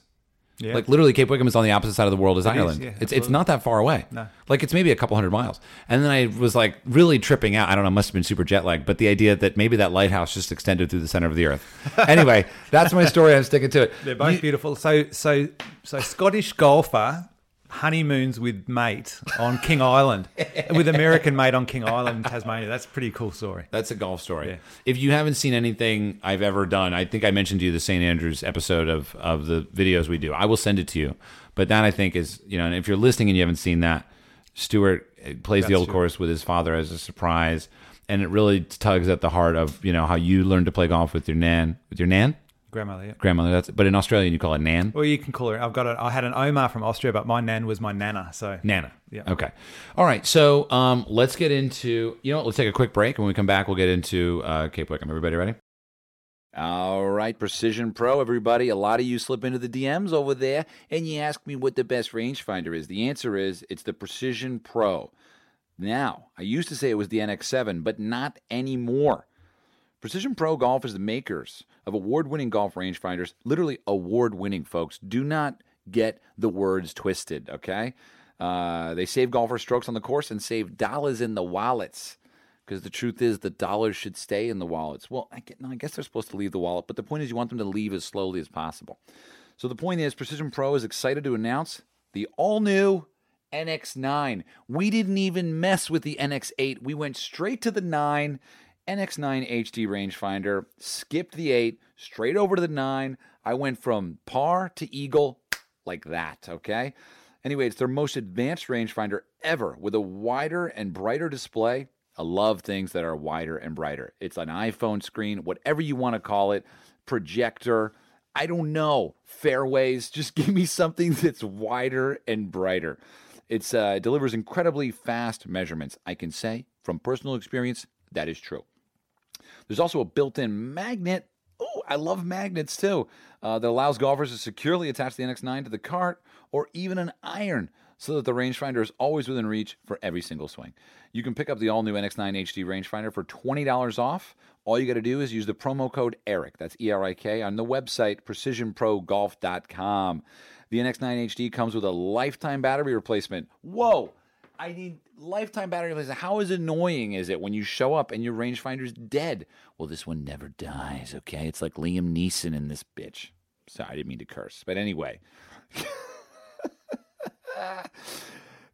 [SPEAKER 2] Yeah.
[SPEAKER 1] Like literally, Cape Wickham is on the opposite side of the world as Ireland.
[SPEAKER 2] yeah,
[SPEAKER 1] it's it's not that far away.
[SPEAKER 2] No.
[SPEAKER 1] Like it's maybe a couple hundred miles. And then I was like really tripping out. I don't know, must have been super jet lagged, but the idea that maybe that lighthouse just extended through the center of the earth. Anyway, that's my story. I'm sticking to it.
[SPEAKER 2] They're both beautiful. So so so Scottish golfer honeymoons with mate on King Island, with American mate on King Island, Tasmania. That's a pretty cool story.
[SPEAKER 1] That's a golf story.
[SPEAKER 2] Yeah.
[SPEAKER 1] If you haven't seen anything I've ever done, I think I mentioned to you the St. Andrews episode of of the videos we do. I will send it to you. But that I think is, you know, and if you're listening and you haven't seen that, Stuart uh, plays the old
[SPEAKER 2] true.
[SPEAKER 1] course with his father as a surprise, and it really tugs at the heart of you know how you learned to play golf with your nan, with your nan,
[SPEAKER 2] Grandmother, yeah.
[SPEAKER 1] grandmother. That's but in Australia you call it nan.
[SPEAKER 2] Well, you can call her. I've got it. I had an Omar from Austria, but my nan was my nana. So
[SPEAKER 1] Nana.
[SPEAKER 2] Yeah.
[SPEAKER 1] Okay. All right. So um, let's get into, you know what, let's take a quick break. And when we come back, we'll get into uh, Cape Wickham. Everybody ready? All right. Precision Pro, everybody. A lot of you slip into the DMs over there and you ask me what the best rangefinder is. The answer is it's the Precision Pro. Now, I used to say it was the NX7, but not anymore. Precision Pro Golf is the makers of award winning golf rangefinders, literally award winning, folks. Do not get the words twisted, okay? Uh, they save golfers strokes on the course and save dollars in the wallets. Because the truth is, the dollars should stay in the wallets. Well, I, get, no, I guess they're supposed to leave the wallet, but the point is, you want them to leave as slowly as possible. So the point is, Precision Pro is excited to announce the all new NX9. We didn't even mess with the NX8. We went straight to the 9. NX9 HD rangefinder, skipped the 8, straight over to the 9. I went from par to eagle like that, okay? Anyway, it's their most advanced rangefinder ever with a wider and brighter display. I love things that are wider and brighter. It's an iPhone screen, whatever you want to call it, projector. I don't know. Fairways. Just give me something that's wider and brighter. It's uh, it delivers incredibly fast measurements. I can say from personal experience that is true. There's also a built-in magnet. Oh, I love magnets too. Uh, that allows golfers to securely attach the NX9 to the cart or even an iron, so that the rangefinder is always within reach for every single swing. You can pick up the all-new NX9 HD rangefinder for twenty dollars off. All you got to do is use the promo code ERIK. That's E-R-I-K on the website precisionprogolf.com. The NX9 HD comes with a lifetime battery replacement. Whoa! I need lifetime battery replacement. How is annoying is it when you show up and your rangefinder's dead? Well, this one never dies, okay? It's like Liam Neeson in this bitch. Sorry, I didn't mean to curse. But anyway.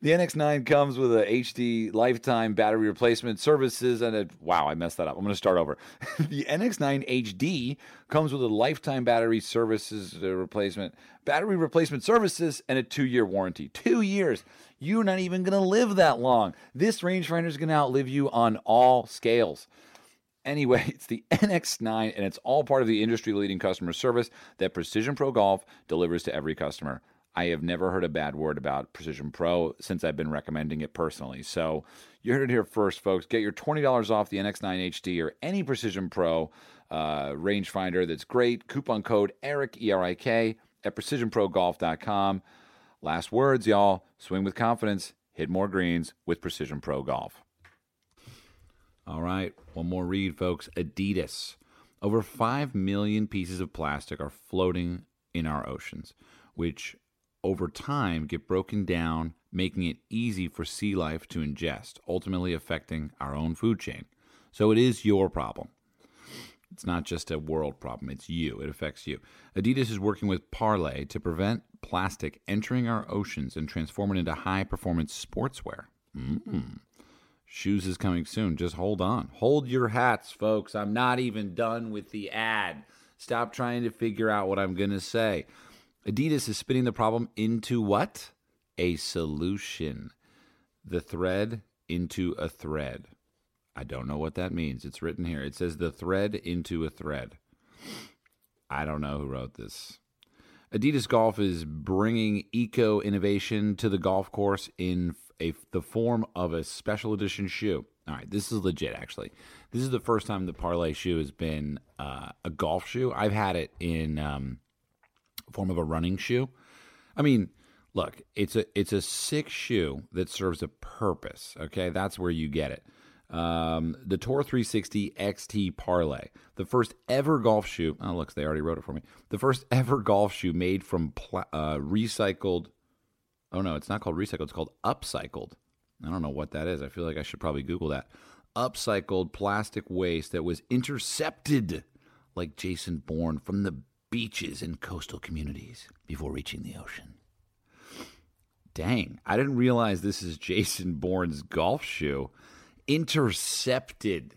[SPEAKER 1] The NX9 comes with a HD lifetime battery replacement services and a wow, I messed that up. I'm going to start over. the NX9 HD comes with a lifetime battery services uh, replacement, battery replacement services and a 2-year warranty. 2 years. You're not even going to live that long. This rangefinder is going to outlive you on all scales. Anyway, it's the NX9 and it's all part of the industry leading customer service that Precision Pro Golf delivers to every customer. I have never heard a bad word about Precision Pro since I've been recommending it personally. So you heard it here first, folks. Get your $20 off the NX9 HD or any Precision Pro uh, rangefinder that's great. Coupon code ERIK, E R I K, at precisionprogolf.com. Last words, y'all. Swing with confidence, hit more greens with Precision Pro Golf. All right, one more read, folks. Adidas. Over 5 million pieces of plastic are floating in our oceans, which over time get broken down, making it easy for sea life to ingest, ultimately affecting our own food chain. So it is your problem. It's not just a world problem, it's you. It affects you. Adidas is working with Parlay to prevent plastic entering our oceans and transform it into high performance sportswear. Mm. Shoes is coming soon. Just hold on. Hold your hats, folks. I'm not even done with the ad. Stop trying to figure out what I'm going to say. Adidas is spinning the problem into what? A solution. The thread into a thread. I don't know what that means. It's written here. It says the thread into a thread. I don't know who wrote this. Adidas Golf is bringing eco innovation to the golf course in a, the form of a special edition shoe. All right, this is legit, actually. This is the first time the Parlay shoe has been uh, a golf shoe. I've had it in um, form of a running shoe. I mean, look, it's a it's a sick shoe that serves a purpose. Okay, that's where you get it. Um, the Tour 360 XT Parlay, the first ever golf shoe. Oh, look, they already wrote it for me. The first ever golf shoe made from pla- uh, recycled. Oh no, it's not called recycled. It's called upcycled. I don't know what that is. I feel like I should probably Google that. Upcycled plastic waste that was intercepted, like Jason Bourne, from the beaches and coastal communities before reaching the ocean. Dang, I didn't realize this is Jason Bourne's golf shoe. Intercepted.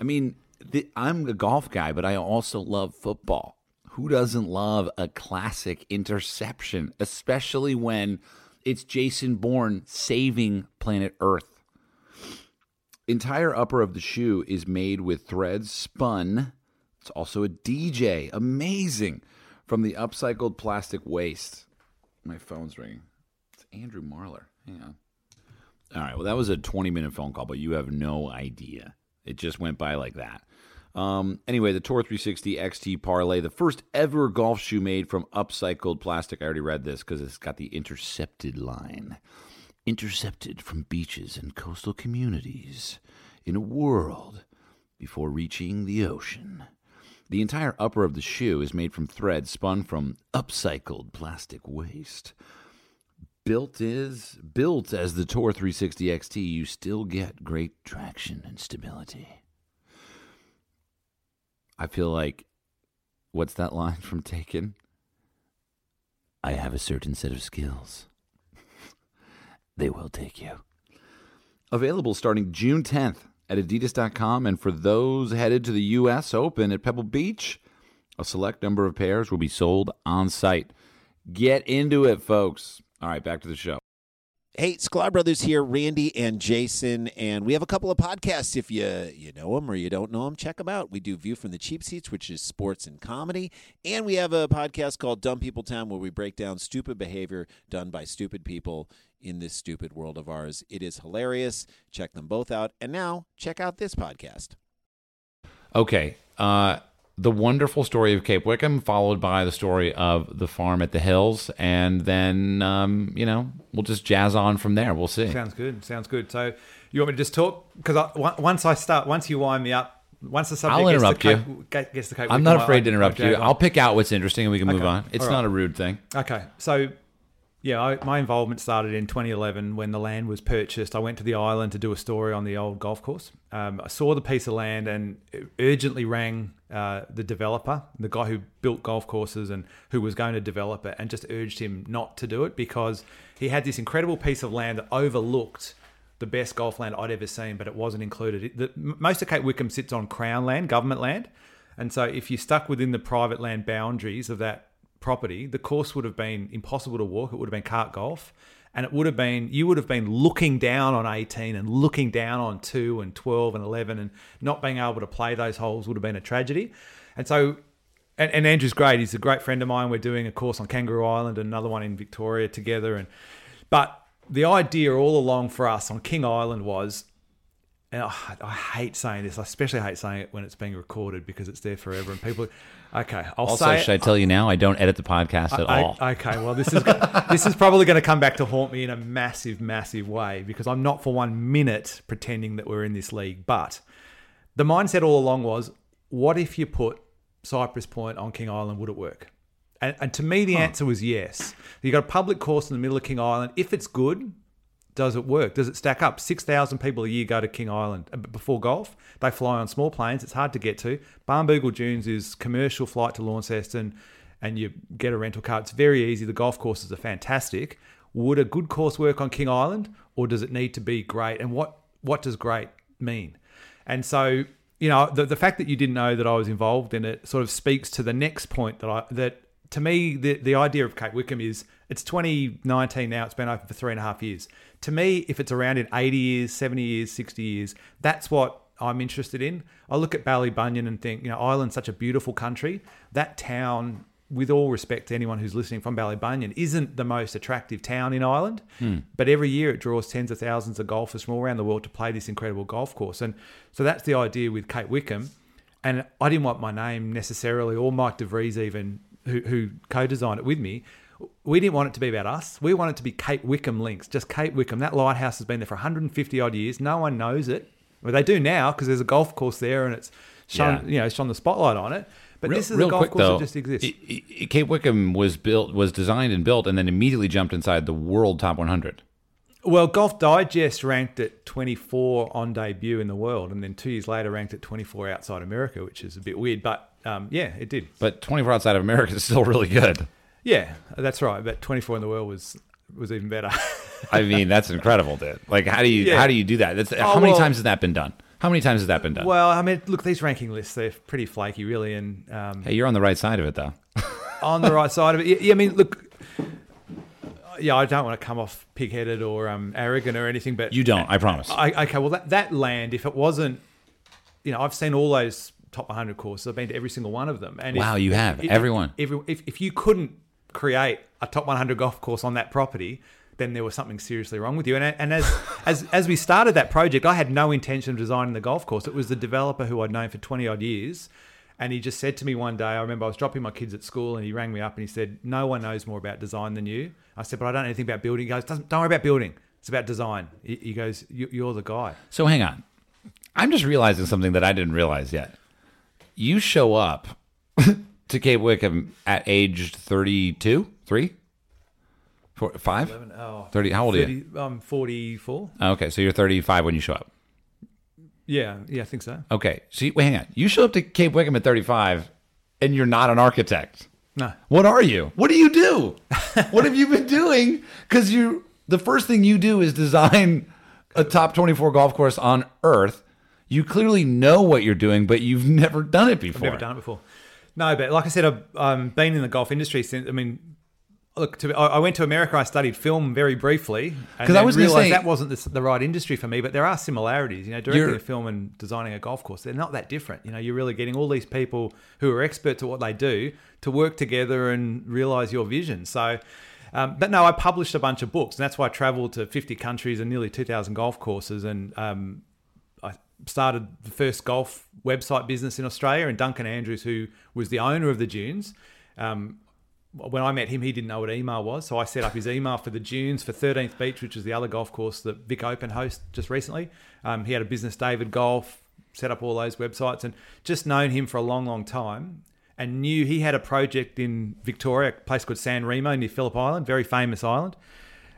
[SPEAKER 1] I mean, the, I'm a golf guy, but I also love football. Who doesn't love a classic interception, especially when it's Jason Bourne saving planet Earth? Entire upper of the shoe is made with threads spun. It's also a DJ. Amazing. From the upcycled plastic waste. My phone's ringing. It's Andrew Marler. Hang on. All right. Well, that was a 20 minute phone call, but you have no idea. It just went by like that. Um, anyway, the Tour 360 XT Parlay, the first ever golf shoe made from upcycled plastic. I already read this because it's got the intercepted line. Intercepted from beaches and coastal communities in a world before reaching the ocean. The entire upper of the shoe is made from thread spun from upcycled plastic waste. Built is built as the Tour 360 XT, you still get great traction and stability. I feel like what's that line from Taken? I have a certain set of skills. they will take you. Available starting June 10th at adidas.com. And for those headed to the U.S. Open at Pebble Beach, a select number of pairs will be sold on site. Get into it, folks. All right, back to the show.
[SPEAKER 3] Hey, Sklar Brothers here, Randy and Jason, and we have a couple of podcasts. If you you know them or you don't know them, check them out. We do View from the Cheap Seats, which is sports and comedy, and we have a podcast called Dumb People Town, where we break down stupid behavior done by stupid people in this stupid world of ours. It is hilarious. Check them both out, and now check out this podcast.
[SPEAKER 1] Okay. Uh, the wonderful story of Cape Wickham, followed by the story of the farm at the hills, and then um, you know we'll just jazz on from there. We'll see.
[SPEAKER 2] Sounds good. Sounds good. So you want me to just talk? Because once I start, once you wind me up, once the subject
[SPEAKER 1] I'll interrupt
[SPEAKER 2] gets
[SPEAKER 1] you.
[SPEAKER 2] the Cape, gets the Cape
[SPEAKER 1] I'm
[SPEAKER 2] Wickham,
[SPEAKER 1] not
[SPEAKER 2] I-
[SPEAKER 1] afraid to interrupt
[SPEAKER 2] I
[SPEAKER 1] you. I'll pick out what's interesting and we can move on. It's
[SPEAKER 2] right.
[SPEAKER 1] not a rude thing.
[SPEAKER 2] Okay, so yeah, I, my involvement started in 2011 when the land was purchased. I went to the island to do a story on the old golf course. Um, I saw the piece of land and urgently rang uh, the developer, the guy who built golf courses and who was going to develop it, and just urged him not to do it because he had this incredible piece of land that overlooked the best golf land I'd ever seen, but it wasn't included. The, most of Cape Wickham sits on Crown land, government land. And so if you stuck within the private land boundaries of that property, the course would have been impossible to walk. It would have been cart golf. And it would have been, you would have been looking down on 18 and looking down on 2 and 12 and 11 and not being able to play those holes would have been a tragedy. And so, and, and Andrew's great. He's a great friend of mine. We're doing a course on Kangaroo Island and another one in Victoria together. And, but the idea all along for us on King Island was and I, I hate saying this. I especially hate saying it when it's being recorded because it's there forever and people. Okay, I'll
[SPEAKER 1] Also,
[SPEAKER 2] say.
[SPEAKER 1] should I tell you now? I don't edit the podcast at
[SPEAKER 2] I-
[SPEAKER 1] all.
[SPEAKER 2] okay, well, this is this is probably going to come back to haunt me in a massive, massive way because I'm not for one minute pretending that we're in this league. But the mindset all along was, what if you put Cypress Point on King Island? Would it work? And, and to me, the answer was yes. You got a public course in the middle of King Island. If it's good, does it work? Does it stack up? 6,000 people a year go to King Island uh, before golf. They fly on small planes. It's hard to get to. Barnbougle Dunes is commercial flight to Launceston and you get a rental car. It's very easy. The golf courses are fantastic. Would a good course work on King Island or does it need to be great? And what, what does great mean? And so, you know, the, the fact that you didn't know that I was involved in it sort of speaks to the next point that I, that to me, the, the idea of Cape Wickham is it's 2019 now. It's been open for three and a half years. To me, if it's around in 80 years, 70 years, 60 years, that's what I'm interested in. I look at Ballybunion and think, you know, Ireland's such a beautiful country. That town, with all respect to anyone who's listening from Ballybunion, isn't the most attractive town in Ireland. Hmm. But every year it draws tens of thousands of golfers from all around the world to play this incredible golf course. And so that's the idea with Cape Wickham. And I didn't want my name necessarily, or Mike DeVries even, who, who co-designed it with me. We didn't want it to be about us. We want it to be Cape Wickham links, just Cape Wickham. That lighthouse has been there for 150 odd years. No one knows it. Well, they do now because there's a golf course there and it's shone,
[SPEAKER 1] Yeah.
[SPEAKER 2] you know, shone the spotlight on it. But
[SPEAKER 1] Real,
[SPEAKER 2] this is
[SPEAKER 1] real
[SPEAKER 2] a golf
[SPEAKER 1] quick
[SPEAKER 2] course
[SPEAKER 1] though,
[SPEAKER 2] that just exists.
[SPEAKER 1] I- I- Cape Wickham was built, was designed and built, and then immediately jumped inside the world top 100.
[SPEAKER 2] Well, Golf Digest ranked at 24 on debut in the world, and then two years later ranked at 24 outside America, which is a bit weird. But um, yeah, it did.
[SPEAKER 1] But 24 outside of America is still really good.
[SPEAKER 2] Yeah, that's right. But 24 in the world was was even better.
[SPEAKER 1] I mean, that's incredible, dude. Like, how do you
[SPEAKER 2] Yeah.
[SPEAKER 1] how do you do that? That's, how
[SPEAKER 2] Oh,
[SPEAKER 1] many
[SPEAKER 2] well-
[SPEAKER 1] times has that been done? How many times has that been done?
[SPEAKER 2] well, I mean, look, these ranking lists they're pretty flaky, really, and um,
[SPEAKER 1] hey, you're on the right side of it, though.
[SPEAKER 2] on the right side of it. Yeah, yeah, I mean, look. Yeah, I don't want to come off pig-headed or um, arrogant or anything, but
[SPEAKER 1] You don't, I promise.
[SPEAKER 2] I, okay, well, that, that land, if it wasn't, you know, I've seen all those top 100 courses. I've been to every single one of them. And
[SPEAKER 1] Wow,
[SPEAKER 2] if,
[SPEAKER 1] you have.
[SPEAKER 2] if-
[SPEAKER 1] Everyone.
[SPEAKER 2] If, if, if you couldn't create a top 100 golf course on that property, then there was something seriously wrong with you. And, and as, as, as we started that project, I had no intention of designing the golf course. It was the developer who I'd known for 20 odd years. And he just said to me one day, I remember I was dropping my kids at school and he rang me up and he said, No one knows more about design than you. I said, But I don't know anything about building. He goes, Don't worry about building. It's about design. He he goes, You're the guy.
[SPEAKER 1] So hang on. I'm just realizing something that I didn't realize yet. You show up to Cape Wickham at age 32, 3? Four, 5?
[SPEAKER 2] Oh,
[SPEAKER 1] 30. How old are you?
[SPEAKER 2] I'm um, 44.
[SPEAKER 1] Okay, so you're 35 when you show up.
[SPEAKER 2] Yeah, yeah, I think so.
[SPEAKER 1] Okay, so you, wait, hang on. You show up to Cape Wickham at 35 and you're not an architect.
[SPEAKER 2] No.
[SPEAKER 1] What are you? What do you do? what have you been doing? Because you, the first thing you do is design a top 24 golf course on earth. You clearly know what you're doing, but you've never done it before.
[SPEAKER 2] Never done it before. No, but like I said, I've um, been in the golf industry since. I mean, look, to, I I went to America. I studied film very briefly
[SPEAKER 1] because I was
[SPEAKER 2] realized
[SPEAKER 1] say-
[SPEAKER 2] that wasn't the, the right industry for me. But there are similarities. You know, directing a film and designing a golf course, they're not that different. You know, you're really getting all these people who are experts at what they do to work together and realize your vision. So. Um, but no, I published a bunch of books, and that's why I traveled to 50 countries and nearly 2,000 golf courses. And um, started the first golf website business in Australia, and Duncan Andrews, who was the owner of the Dunes, um, when I met him, he didn't know what email was, so I set up his email for the Dunes for 13th Beach, which is the other golf course that Vic Open host just recently. Um, he had a business, David Golf, set up all those websites, and just known him for a long, long time. And knew he had a project in Victoria, a place called San Remo near Phillip Island, very famous island.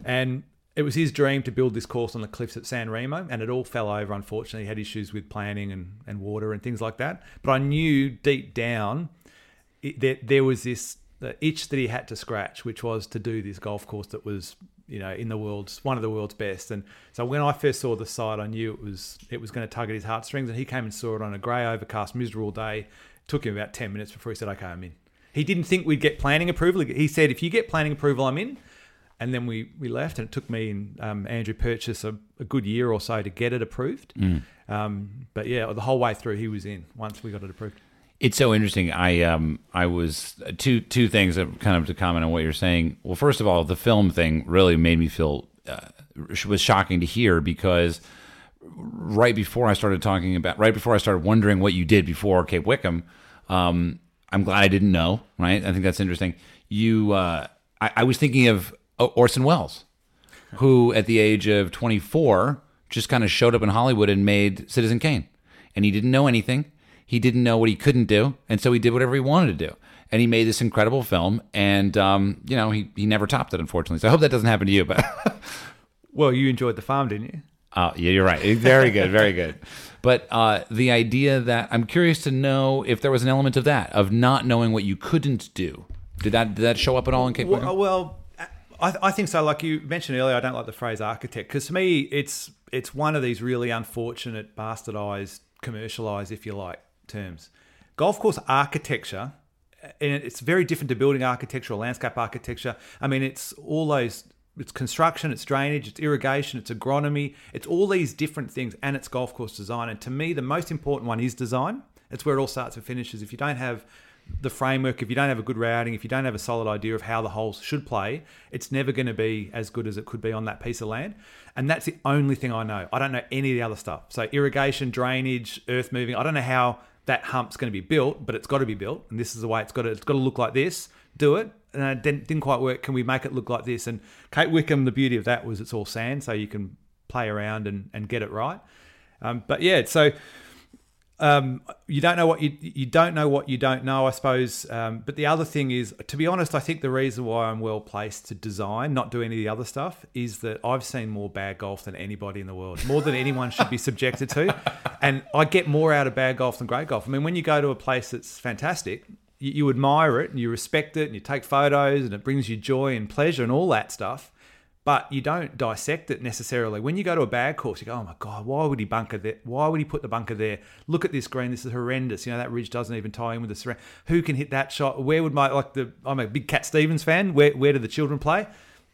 [SPEAKER 2] And it was his dream to build this course on the cliffs at San Remo, and it all fell over. Unfortunately, he had issues with planning and, and water and things like that. But I knew deep down it, that there was this uh, itch that he had to scratch, which was to do this golf course that was, you know, in the world's one of the world's best. And so when I first saw the site, I knew it was it was going to tug at his heartstrings. And he came and saw it on a grey, overcast, miserable day. It took him about ten minutes before he said, "Okay, I'm in." He didn't think we'd get planning approval. He said, "If you get planning approval, I'm in." And then we, we left, and it took me and um, Andrew Purchase a, a good year or so to get it approved. Um, but yeah, the whole way through, he was in once we got it approved.
[SPEAKER 1] It's so interesting. I um I was two two things that kind of to comment on what you're saying. Well, first of all, the film thing really made me feel uh, was shocking to hear because right before I started talking about right before I started wondering what you did before Cape Wickham, um, I'm glad I didn't know. Right, I think that's interesting. You, uh, I, I was thinking of Orson Welles, who at the age of 24 just kind of showed up in Hollywood and made Citizen Kane, and he didn't know anything. He didn't know what he couldn't do, and so he did whatever he wanted to do. And he made this incredible film, and um, you know he he never topped it, unfortunately. So I hope that doesn't happen to you. But
[SPEAKER 2] Well, you enjoyed the farm, didn't you?
[SPEAKER 1] Oh, yeah, you're right. Very good, very good. But uh, the idea that I'm curious to know if there was an element of that, of not knowing what you couldn't do. Did that did that show up at all in Cape
[SPEAKER 2] Well, well I, I think so. Like you mentioned earlier, I don't like the phrase architect because to me, it's it's one of these really unfortunate, bastardized, commercialized, if you like, terms. Golf course architecture, eh, and it's very different to building architecture or landscape architecture. I mean, it's all those. It's construction, it's drainage, it's irrigation, it's agronomy, it's all these different things, and it's golf course design. And to me, the most important one is design. It's where it all starts and finishes. If you don't have the framework, if you don't have a good routing, if you don't have a solid idea of how the holes should play, it's never going to be as good as it could be on that piece of land. And that's the only thing I know. I don't know any of the other stuff. So irrigation, drainage, earth moving. I don't know how that hump's going to be built, but it's got to be built. And this is the way it's got to. It's got to look like this. Do it. And it didn't, didn't quite work. Can we make it look like this? And Cape Wickham, the beauty of that was it's all sand, so you can play around and, and get it right. Um, but yeah, so um, you don't know what you you don't know what you don't know, I suppose. Um, but the other thing is, to be honest, I think the reason why I'm well placed to design, not do any of the other stuff, is that I've seen more bad golf than anybody in the world, more than anyone should be subjected to, and I get more out of bad golf than great golf. I mean, when you go to a place that's fantastic, you, you admire it and you respect it, and you take photos, and it brings you joy and pleasure and all that stuff but you don't dissect it necessarily. When you go to a bad course, you go, "Oh my god, why would he bunker there? Why would he put the bunker there? Look at this green. This is horrendous. You know that ridge doesn't even tie in with the surround. Who can hit that shot? Where would my like the? I'm a big Cat Stevens fan. Where where do the children play?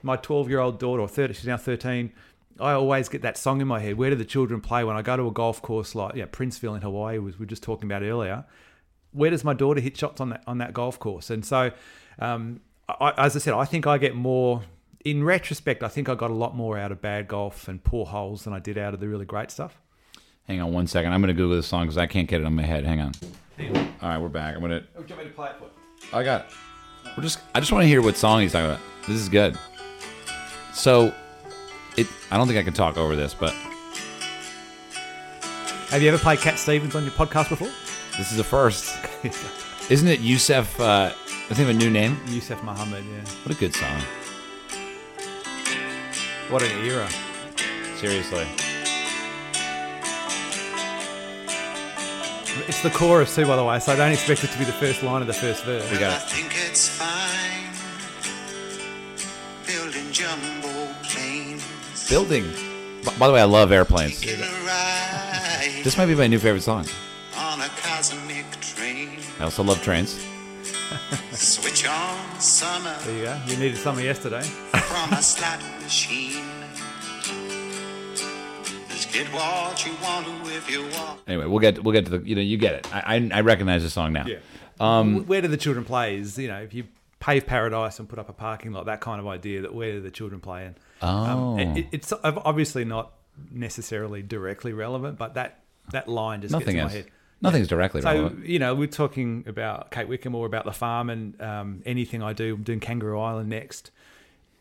[SPEAKER 2] My 12 year old daughter, or 30, she's now 13. I always get that song in my head. Where do the children play when I go to a golf course like yeah Princeville in Hawaii? Was we were just talking about earlier. Where does my daughter hit shots on that on that golf course? And so, um, I, as I said, I think I get more in retrospect, I think I got a lot more out of bad golf and poor holes than I did out of the really great stuff.
[SPEAKER 1] Hang on one second. I'm going to Google this song because I can't get it on my head. Hang on. All right, we're back. I'm going to.
[SPEAKER 2] Oh, do you want me to play it for?
[SPEAKER 1] I got it. We're just. I just want to hear what song he's talking about. This is good. So, it. I don't think I can talk over this, but
[SPEAKER 2] Have you ever played Cat Stevens on your podcast before?
[SPEAKER 1] this is a first. Isn't it Yusef? Uh, I think of a new name.
[SPEAKER 2] Yusef Muhammad, yeah.
[SPEAKER 1] What a good song.
[SPEAKER 2] What an era.
[SPEAKER 1] Seriously.
[SPEAKER 2] It's the chorus too, by the way, so I don't expect it to be the first line of the first verse.
[SPEAKER 1] We
[SPEAKER 4] I
[SPEAKER 1] got it.
[SPEAKER 4] think it's fine building jumbo planes
[SPEAKER 1] Building. B- By the way, I love airplanes.
[SPEAKER 4] in a ride
[SPEAKER 1] This might be my new favorite song.
[SPEAKER 4] on a cosmic train.
[SPEAKER 1] I also love trains.
[SPEAKER 4] Switch on summer
[SPEAKER 2] There you go. You needed summer yesterday.
[SPEAKER 4] From a slot machine. Just get what you want to if you want.
[SPEAKER 1] Anyway, we'll get we'll get to the. You know, you get it. I I, I recognize the song now.
[SPEAKER 2] Um, where do the children play? Is you know if you pave paradise and put up a parking lot, that kind of idea. That where do the children play in?
[SPEAKER 1] Oh.
[SPEAKER 2] Um, it, it's obviously not necessarily directly relevant, but that that line just
[SPEAKER 1] Nothing
[SPEAKER 2] gets in
[SPEAKER 1] is.
[SPEAKER 2] my head.
[SPEAKER 1] Nothing's directly
[SPEAKER 2] So
[SPEAKER 1] relevant.
[SPEAKER 2] you know, we're talking about Cape Wickham or about the farm and um, anything I do. I'm doing Kangaroo Island next.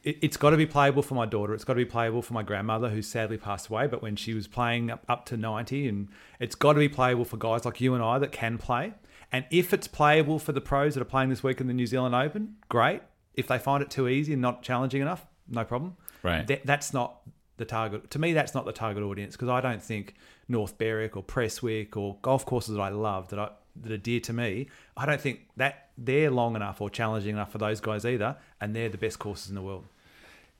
[SPEAKER 2] It, it's got to be playable for my daughter. It's got to be playable for my grandmother, who sadly passed away. But when she was playing up, up to ninety, and it's got to be playable for guys like you and I that can play. And if it's playable for the pros that are playing this week in the New Zealand Open, great. If they find it too easy and not challenging enough, no problem.
[SPEAKER 1] Right.
[SPEAKER 2] That, that's not the target. To me, that's not the target audience because I don't think North Berwick or Prestwick or golf courses that I love that I that are dear to me. I don't think that they're long enough or challenging enough for those guys either, and they're the best courses in the world.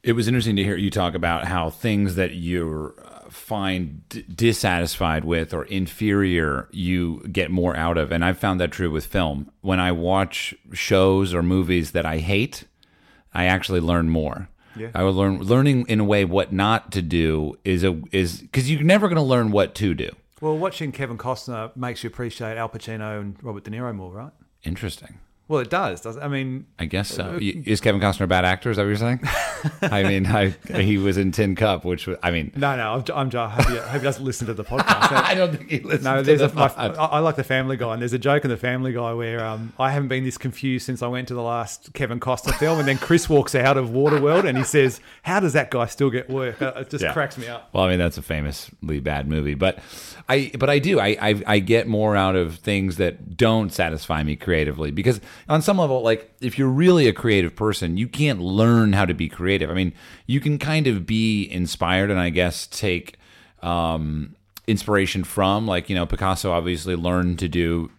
[SPEAKER 1] It was interesting to hear you talk about how things that you find d- dissatisfied with or inferior, you get more out of. And I've found that true with film. When I watch shows or movies that I hate, I actually learn more.
[SPEAKER 2] Yeah.
[SPEAKER 1] I will learn learning in a way what not to do is a is because you're never going to learn what to do.
[SPEAKER 2] Well, watching Kevin Costner makes you appreciate Al Pacino and Robert De Niro more, right?
[SPEAKER 1] Interesting.
[SPEAKER 2] Well, it does. Does I mean,
[SPEAKER 1] I guess so. Y- Is Kevin Costner a bad actor? Is that what you're saying? I mean, I, he was in Tin Cup, which was, I mean,
[SPEAKER 2] no, no. I'm, I'm just, I hope, he, I hope he doesn't listen to the podcast.
[SPEAKER 1] I don't think he listens.
[SPEAKER 2] No, there's
[SPEAKER 1] the
[SPEAKER 2] a. My. I I like the Family Guy, and there's a joke in the Family Guy where um, I haven't been this confused since I went to the last Kevin Costner film, and then Chris walks out of Waterworld and he says, "How does that guy still get work?" Uh, It just
[SPEAKER 1] Yeah.
[SPEAKER 2] cracks me up.
[SPEAKER 1] Well, I mean that's a famously bad movie, but I but I do I, I I get more out of things that don't satisfy me creatively because on some level, like if you're really a creative person, you can't learn how to be creative. I mean, you can kind of be inspired and I guess take um, inspiration from like you know Picasso obviously learned to do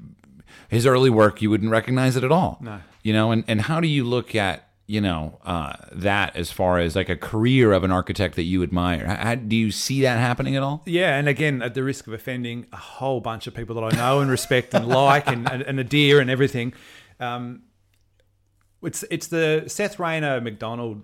[SPEAKER 1] his early work. You wouldn't recognize it at all.
[SPEAKER 2] No.
[SPEAKER 1] you know, and and how do you look at you know uh, that as far as like a career of an architect that you admire? How, do you see that happening at all?
[SPEAKER 2] Yeah, and again, at the risk of offending a whole bunch of people that I know and respect and like and, and, and adhere and everything, um, it's it's the Seth Raynor Macdonald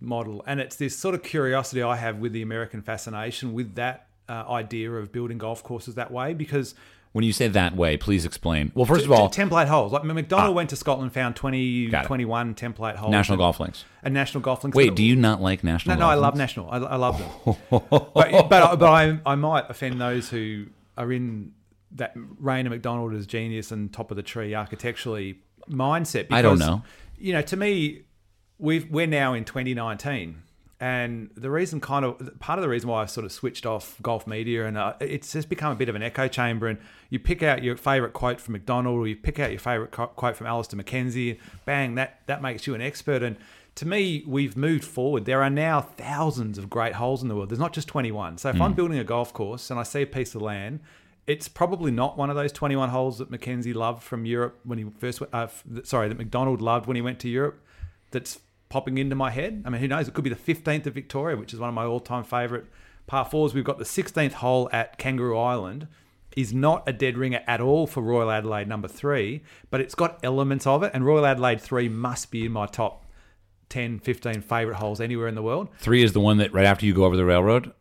[SPEAKER 2] model, and it's this sort of curiosity I have with the American fascination with that uh, idea of building golf courses that way because.
[SPEAKER 1] When you say that way, please explain. Well, first of all,
[SPEAKER 2] T- template holes. Like Macdonald went to Scotland, found 20, 21 template holes.
[SPEAKER 1] National
[SPEAKER 2] and,
[SPEAKER 1] Golf Links.
[SPEAKER 2] And national golf links.
[SPEAKER 1] Wait, do you not like national?
[SPEAKER 2] No, no, I love
[SPEAKER 1] links?
[SPEAKER 2] national. I, I love them. but but, but I, I might offend those who are in that Raynor Macdonald is genius and top of the tree architecturally mindset. Because,
[SPEAKER 1] I don't know.
[SPEAKER 2] You know, to me, we've we're now in 2019, And the reason, kind of, part of the reason why I sort of switched off golf media and uh, it's just become a bit of an echo chamber. And you pick out your favorite quote from Macdonald, or you pick out your favorite co- quote from Alister MacKenzie, bang, that that makes you an expert. And to me, we've moved forward. There are now thousands of great holes in the world. There's not just 21. So if I'm building a golf course and I see a piece of land, it's probably not one of those 21 holes that Mackenzie loved from Europe when he first went, uh, sorry, that Macdonald loved when he went to Europe. That's popping into my head. I mean, who knows? It could be the 15th of Victoria, which is one of my all-time favourite par fours. We've got the 16th hole at Kangaroo Island. Is not a dead ringer at all for Royal Adelaide number three, but it's got elements of it. And Royal Adelaide three must be in my top 10, 15 favourite holes anywhere in the world.
[SPEAKER 1] Three is the one that right after you go over the railroad.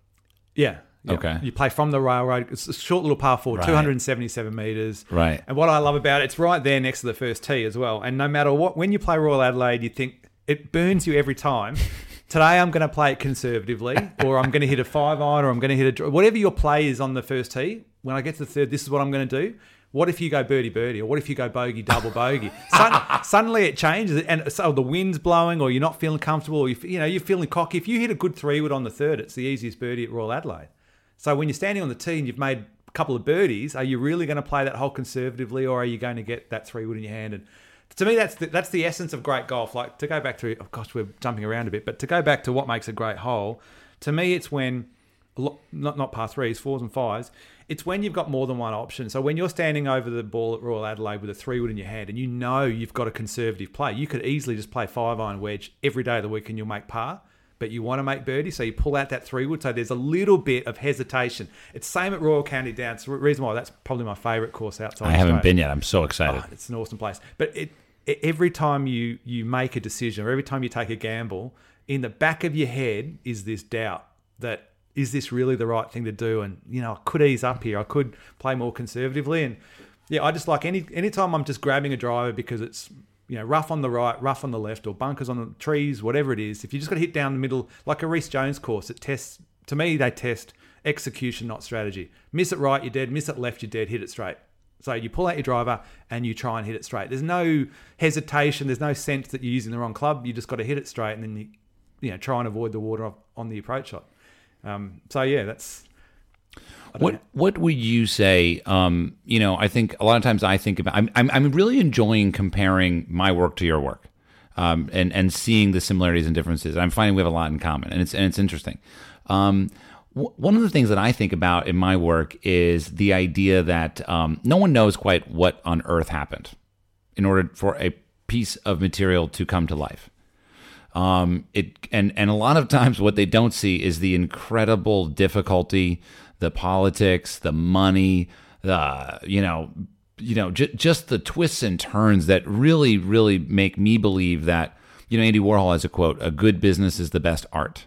[SPEAKER 2] Yeah. Yeah.
[SPEAKER 1] Okay.
[SPEAKER 2] You play from the railroad. It's a short little par four,
[SPEAKER 1] Right.
[SPEAKER 2] 277 metres.
[SPEAKER 1] Right.
[SPEAKER 2] And what I love about it, it's right there next to the first tee as well. And no matter what, when you play Royal Adelaide, you think it burns you every time. Today I'm going to play it conservatively, or I'm going to hit a five iron, or I'm going to hit a whatever your play is on the first tee. When I get to the third, this is what I'm going to do. What if you go birdie birdie, or what if you go bogey double bogey? Sud- suddenly it changes, and so the wind's blowing, or you're not feeling comfortable, or you, you know you're feeling cocky. If you hit a good three wood on the third, it's the easiest birdie at Royal Adelaide. So when you're standing on the tee and you've made a couple of birdies, are you really going to play that hole conservatively, or are you going to get that three wood in your hand? And to me, that's the, that's the essence of great golf. Like to go back to, oh gosh, we're jumping around a bit, but to go back to what makes a great hole, to me, it's when not not par threes, fours and fives. It's when you've got more than one option. So when you're standing over the ball at Royal Adelaide with a three wood in your hand, and you know you've got a conservative play, you could easily just play five iron wedge every day of the week, and you'll make par. But you want to make birdie, so you pull out that three wood. So there's a little bit of hesitation. It's same at Royal County Down. It's the reason why that's probably my favourite course outside.
[SPEAKER 1] I haven't
[SPEAKER 2] Australia.
[SPEAKER 1] been yet. I'm so excited.
[SPEAKER 2] Oh, it's an awesome place. But it, it, every time you you make a decision or every time you take a gamble, in the back of your head is this doubt that is this really the right thing to do? And you know, I could ease up here. I could play more conservatively. And yeah, I just like any anytime I'm just grabbing a driver because it's you know rough on the right, rough on the left, or bunkers on the trees, whatever it is. If you just got to hit down the middle, like a Rees Jones course, it tests. To me, they test execution, not strategy. Miss it right, you're dead. Miss it left, you're dead. Hit it straight. So you pull out your driver and you try and hit it straight. There's no hesitation. There's no sense that you're using the wrong club. You just got to hit it straight and then you, you know, try and avoid the water on the approach shot. Um, so yeah, that's
[SPEAKER 1] What What would you say? Um, you know, I think a lot of times I think about. I'm I'm, I'm really enjoying comparing my work to your work, um, and and seeing the similarities and differences. I'm finding we have a lot in common, and it's and it's interesting. Um, w- one of the things that I think about in my work is the idea that um, no one knows quite what on earth happened in order for a piece of material to come to life um, it and and a lot of times what they don't see is the incredible difficulty, the politics, the money, the you know, you know, j- just the twists and turns that really, really make me believe that you know Andy Warhol has a quote: "A good business is the best art."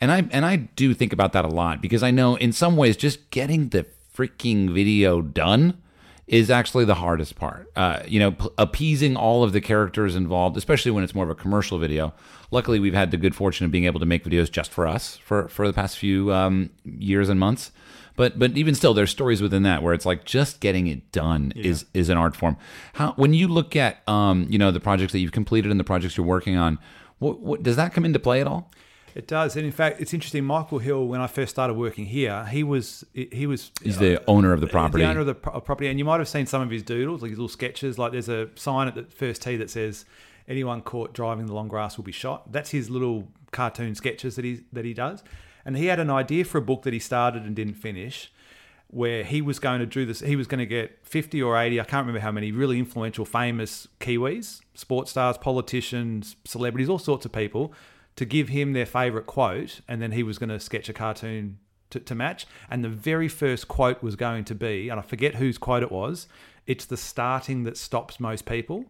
[SPEAKER 1] And I and I do think about that a lot because I know in some ways just getting the freaking video done is actually the hardest part. Uh, you know, p- appeasing all of the characters involved, especially when it's more of a commercial video. Luckily, we've had the good fortune of being able to make videos just for us for for the past few um, years and months. But but even still, there's stories within that where it's like just getting it done is is an art form. How when you look at um, you know the projects that you've completed and the projects you're working on, what, what does that come into play at all?
[SPEAKER 2] it does. And in fact, it's interesting. Michael Hill, when I first started working here, he was he was
[SPEAKER 1] He's the owner of the property.
[SPEAKER 2] The owner of the pro- property, and you might have seen some of his doodles, like his little sketches. Like there's a sign at the first tee that says, "Anyone caught driving the long grass will be shot." That's his little cartoon sketches that he that he does. And he had an idea for a book that he started and didn't finish, where he was going to do this. He was going to get fifty or eighty, I can't remember how many, really influential, famous Kiwis, sports stars, politicians, celebrities, all sorts of people, to give him their favorite quote, and then he was going to sketch a cartoon to, to match. And the very first quote was going to be, and I forget whose quote it was, it's the starting that stops most people.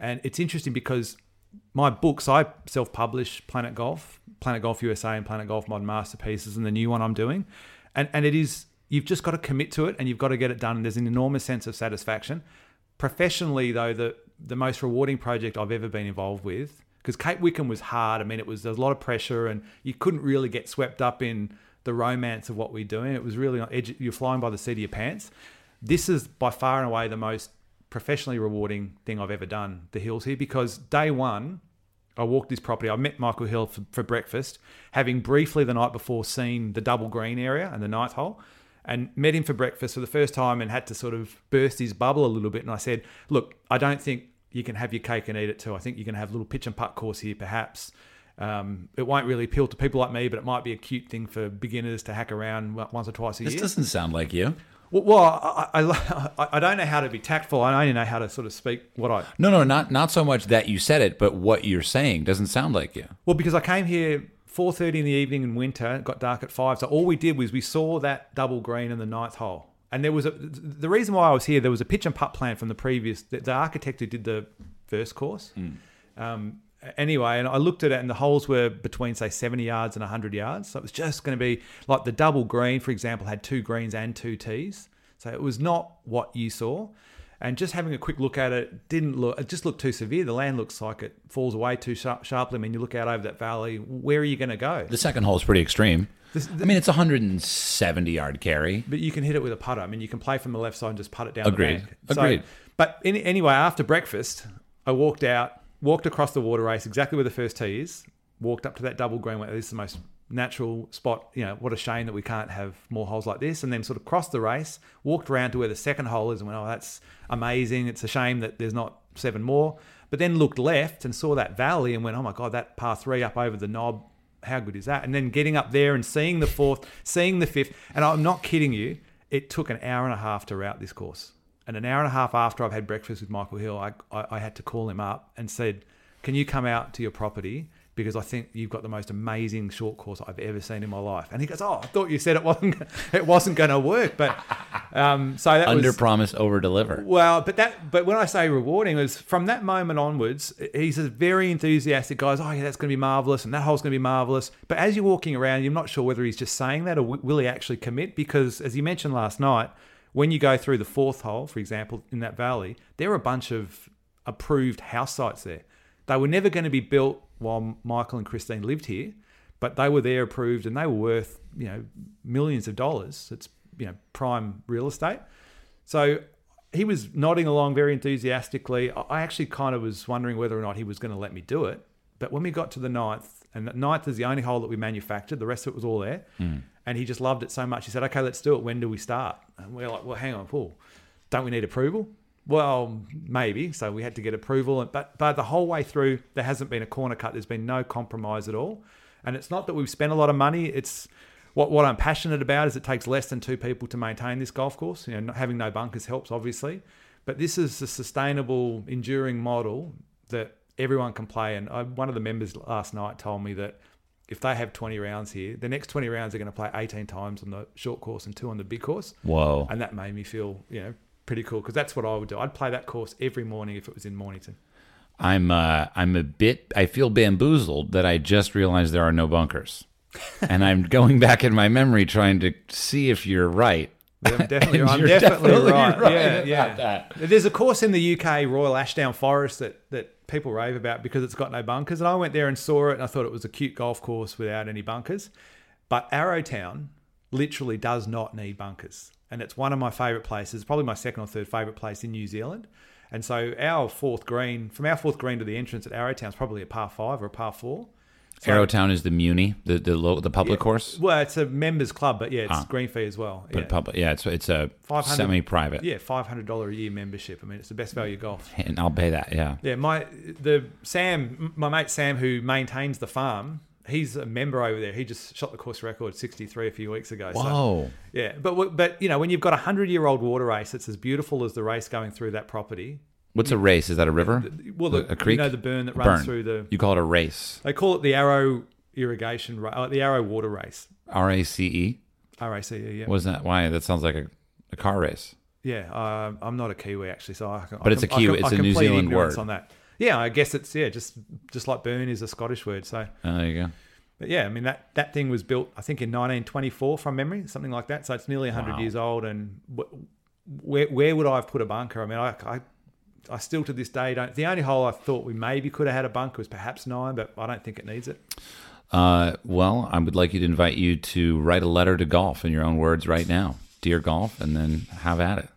[SPEAKER 2] And it's interesting because my books, I self publish Planet Golf, Planet Golf USA, and Planet Golf Modern Masterpieces, and the new one I'm doing. And, and it is, you've just got to commit to it and you've got to get it done. And there's an enormous sense of satisfaction. Professionally, though, the, the most rewarding project I've ever been involved with, because Cape Wickham was hard. I mean, it was, there was a lot of pressure and you couldn't really get swept up in the romance of what we're doing. It was really you're flying by the seat of your pants. This is by far and away the most professionally rewarding thing I've ever done, the hills here, because day one, I walked this property. I met Michael Hill for, for breakfast, having briefly the night before seen the double green area and the ninth hole, and met him for breakfast for the first time and had to sort of burst his bubble a little bit. And I said, "Look, I don't think you can have your cake and eat it too. I think you can have a little pitch and putt course here, perhaps." Um, it won't really appeal to people like me, but it might be a cute thing for beginners to hack around once or twice a
[SPEAKER 1] This
[SPEAKER 2] year.
[SPEAKER 1] This doesn't sound like you.
[SPEAKER 2] Well, well I, I, I, don't know how to be tactful. I only know how to sort of speak what I.
[SPEAKER 1] No, no, not not so much that you said it, but what you're saying doesn't sound like you.
[SPEAKER 2] Well, because I came here four thirty in the evening in winter. It got dark at five. So all we did was we saw that double green in the ninth hole. And there was a the reason why I was here. There was a pitch and putt plan from the previous the, the architect who did the first course. Um, anyway, and I looked at it, and the holes were between say seventy yards and hundred yards. So it was just going to be like the double green, for example, had two greens and two tees. So it was not what you saw. And just having a quick look at it didn't look. It just looked too severe. The land looks like it falls away too sharp, sharply. I mean, you look out over that valley. Where are you going to go?
[SPEAKER 1] The second hole is pretty extreme. I mean, it's a 170 yard carry.
[SPEAKER 2] But you can hit it with a putter. I mean, you can play from the left side and just putt it down
[SPEAKER 1] Agreed.
[SPEAKER 2] the bank. So-
[SPEAKER 1] Agreed.
[SPEAKER 2] but in, anyway, after breakfast, I walked out, walked across the water race exactly where the first tee is, walked up to that double green. This is the most natural spot. You know, what a shame that we can't have more holes like this. And then sort of crossed the race, walked around to where the second hole is, and went, oh, that's amazing. It's a shame that there's not seven more. But then looked left and saw that valley and went, oh my god, that par three up over the knob. How good is that? And then getting up there and seeing the fourth, seeing the fifth, and I'm not kidding you, it took an hour and a half to route this course. And an hour and a half after I've had breakfast with Michael Hill, I, I, I had to call him up and said, "Can you come out to your property because I think you've got the most amazing short course I've ever seen in my life." And he goes, "Oh, I thought you said it wasn't it wasn't going to work." But um, so that
[SPEAKER 1] Under
[SPEAKER 2] was
[SPEAKER 1] promise, over deliver.
[SPEAKER 2] well, but that, but when I say rewarding, was from that moment onwards. He's a very enthusiastic guy. Oh yeah, that's going to be marvelous, and that hole's going to be marvelous. But as you're walking around, you're not sure whether he's just saying that or w- will he actually commit? Because as you mentioned last night, when you go through the fourth hole, for example, in that valley, there are a bunch of approved house sites there. They were never going to be built while Michael and Christine lived here, but they were there approved, and they were worth you know millions of dollars. It's you know prime real estate. So he was nodding along very enthusiastically. I actually kind of was wondering whether or not he was going to let me do it. But when we got to the ninth, and the ninth is the only hole that we manufactured, the rest of it was all there. Hmm. And he just loved it so much. He said, "Okay, let's do it. When do we start?" And we're like, "Well, hang on, Paul. Don't we need approval?" Well, maybe. So we had to get approval, but but the whole way through, there hasn't been a corner cut. There's been no compromise at all. And it's not that we've spent a lot of money. It's what what I'm passionate about is it takes less than two people to maintain this golf course. You know, not having no bunkers helps obviously, but this is a sustainable, enduring model that everyone can play. And I, one of the members last night told me that if they have 20 rounds here, the next 20 rounds are going to play 18 times on the short course and two on the big course.
[SPEAKER 1] Whoa.
[SPEAKER 2] And that made me feel, you know, pretty cool because that's what I would do. I'd play that course every morning if it was in Mornington.
[SPEAKER 1] I'm uh, I'm a bit. I feel bamboozled that I just realized there are no bunkers, and I'm going back in my memory trying to see if you're right.
[SPEAKER 2] I'm definitely, I'm
[SPEAKER 1] you're
[SPEAKER 2] definitely,
[SPEAKER 1] definitely
[SPEAKER 2] right.
[SPEAKER 1] right
[SPEAKER 2] Yeah, yeah.
[SPEAKER 1] that.
[SPEAKER 2] There's a course in the UK, Royal Ashdown Forest, that that people rave about because it's got no bunkers. And I went there and saw it, and I thought it was a cute golf course without any bunkers. But Arrowtown literally does not need bunkers, and it's one of my favourite places. Probably my second or third favourite place in New Zealand. And so our fourth green, from our fourth green to the entrance at Arrowtown, is probably a par five or a par four.
[SPEAKER 1] Arrowtown is the Muni, the the lo- the public course,
[SPEAKER 2] Well, it's a members club, but yeah, it's
[SPEAKER 1] Ah.
[SPEAKER 2] green fee as well.
[SPEAKER 1] but
[SPEAKER 2] yeah.
[SPEAKER 1] public. Yeah, it's it's a
[SPEAKER 2] 500
[SPEAKER 1] semi-private.
[SPEAKER 2] Yeah, five hundred dollar a year membership. I mean, it's the best value golf.
[SPEAKER 1] and I'll pay that. Yeah.
[SPEAKER 2] Yeah, my the Sam, my mate Sam, who maintains the farm, he's a member over there. He just shot the course record sixty three a few weeks ago. So, yeah, but but you know when you've got a hundred year old water race, it's as beautiful as the race going through that property.
[SPEAKER 1] What's a race? Is that a river?
[SPEAKER 2] Well, the,
[SPEAKER 1] a creek?
[SPEAKER 2] you know the burn that
[SPEAKER 1] A
[SPEAKER 2] runs
[SPEAKER 1] burn.
[SPEAKER 2] through the.
[SPEAKER 1] You call it a race.
[SPEAKER 2] They call it the Arrow irrigation, uh, the Arrow water race.
[SPEAKER 1] R A C E.
[SPEAKER 2] RACE, yeah.
[SPEAKER 1] What is that? Why? That sounds like a, a car race.
[SPEAKER 2] Yeah, um, I'm not a Kiwi actually, so I can.
[SPEAKER 1] But
[SPEAKER 2] I
[SPEAKER 1] it's a
[SPEAKER 2] can- I
[SPEAKER 1] Kiwi-
[SPEAKER 2] can-
[SPEAKER 1] it's a New Zealand word.
[SPEAKER 2] on that. Yeah, I guess it's yeah, just just like burn is a Scottish word. So,
[SPEAKER 1] Oh, there you go.
[SPEAKER 2] but yeah, I mean that that thing was built, I think, in 1924 from memory, something like that. So it's nearly 100
[SPEAKER 1] Wow.
[SPEAKER 2] years old. And wh- where where would I have put a bunker? I mean, I, I I still to this day don't. The only hole I thought we maybe could have had a bunker was perhaps nine, but I don't think it needs it.
[SPEAKER 1] Uh, well, I would like you to invite you to write a letter to golf in your own words right now, dear golf, and then have at it.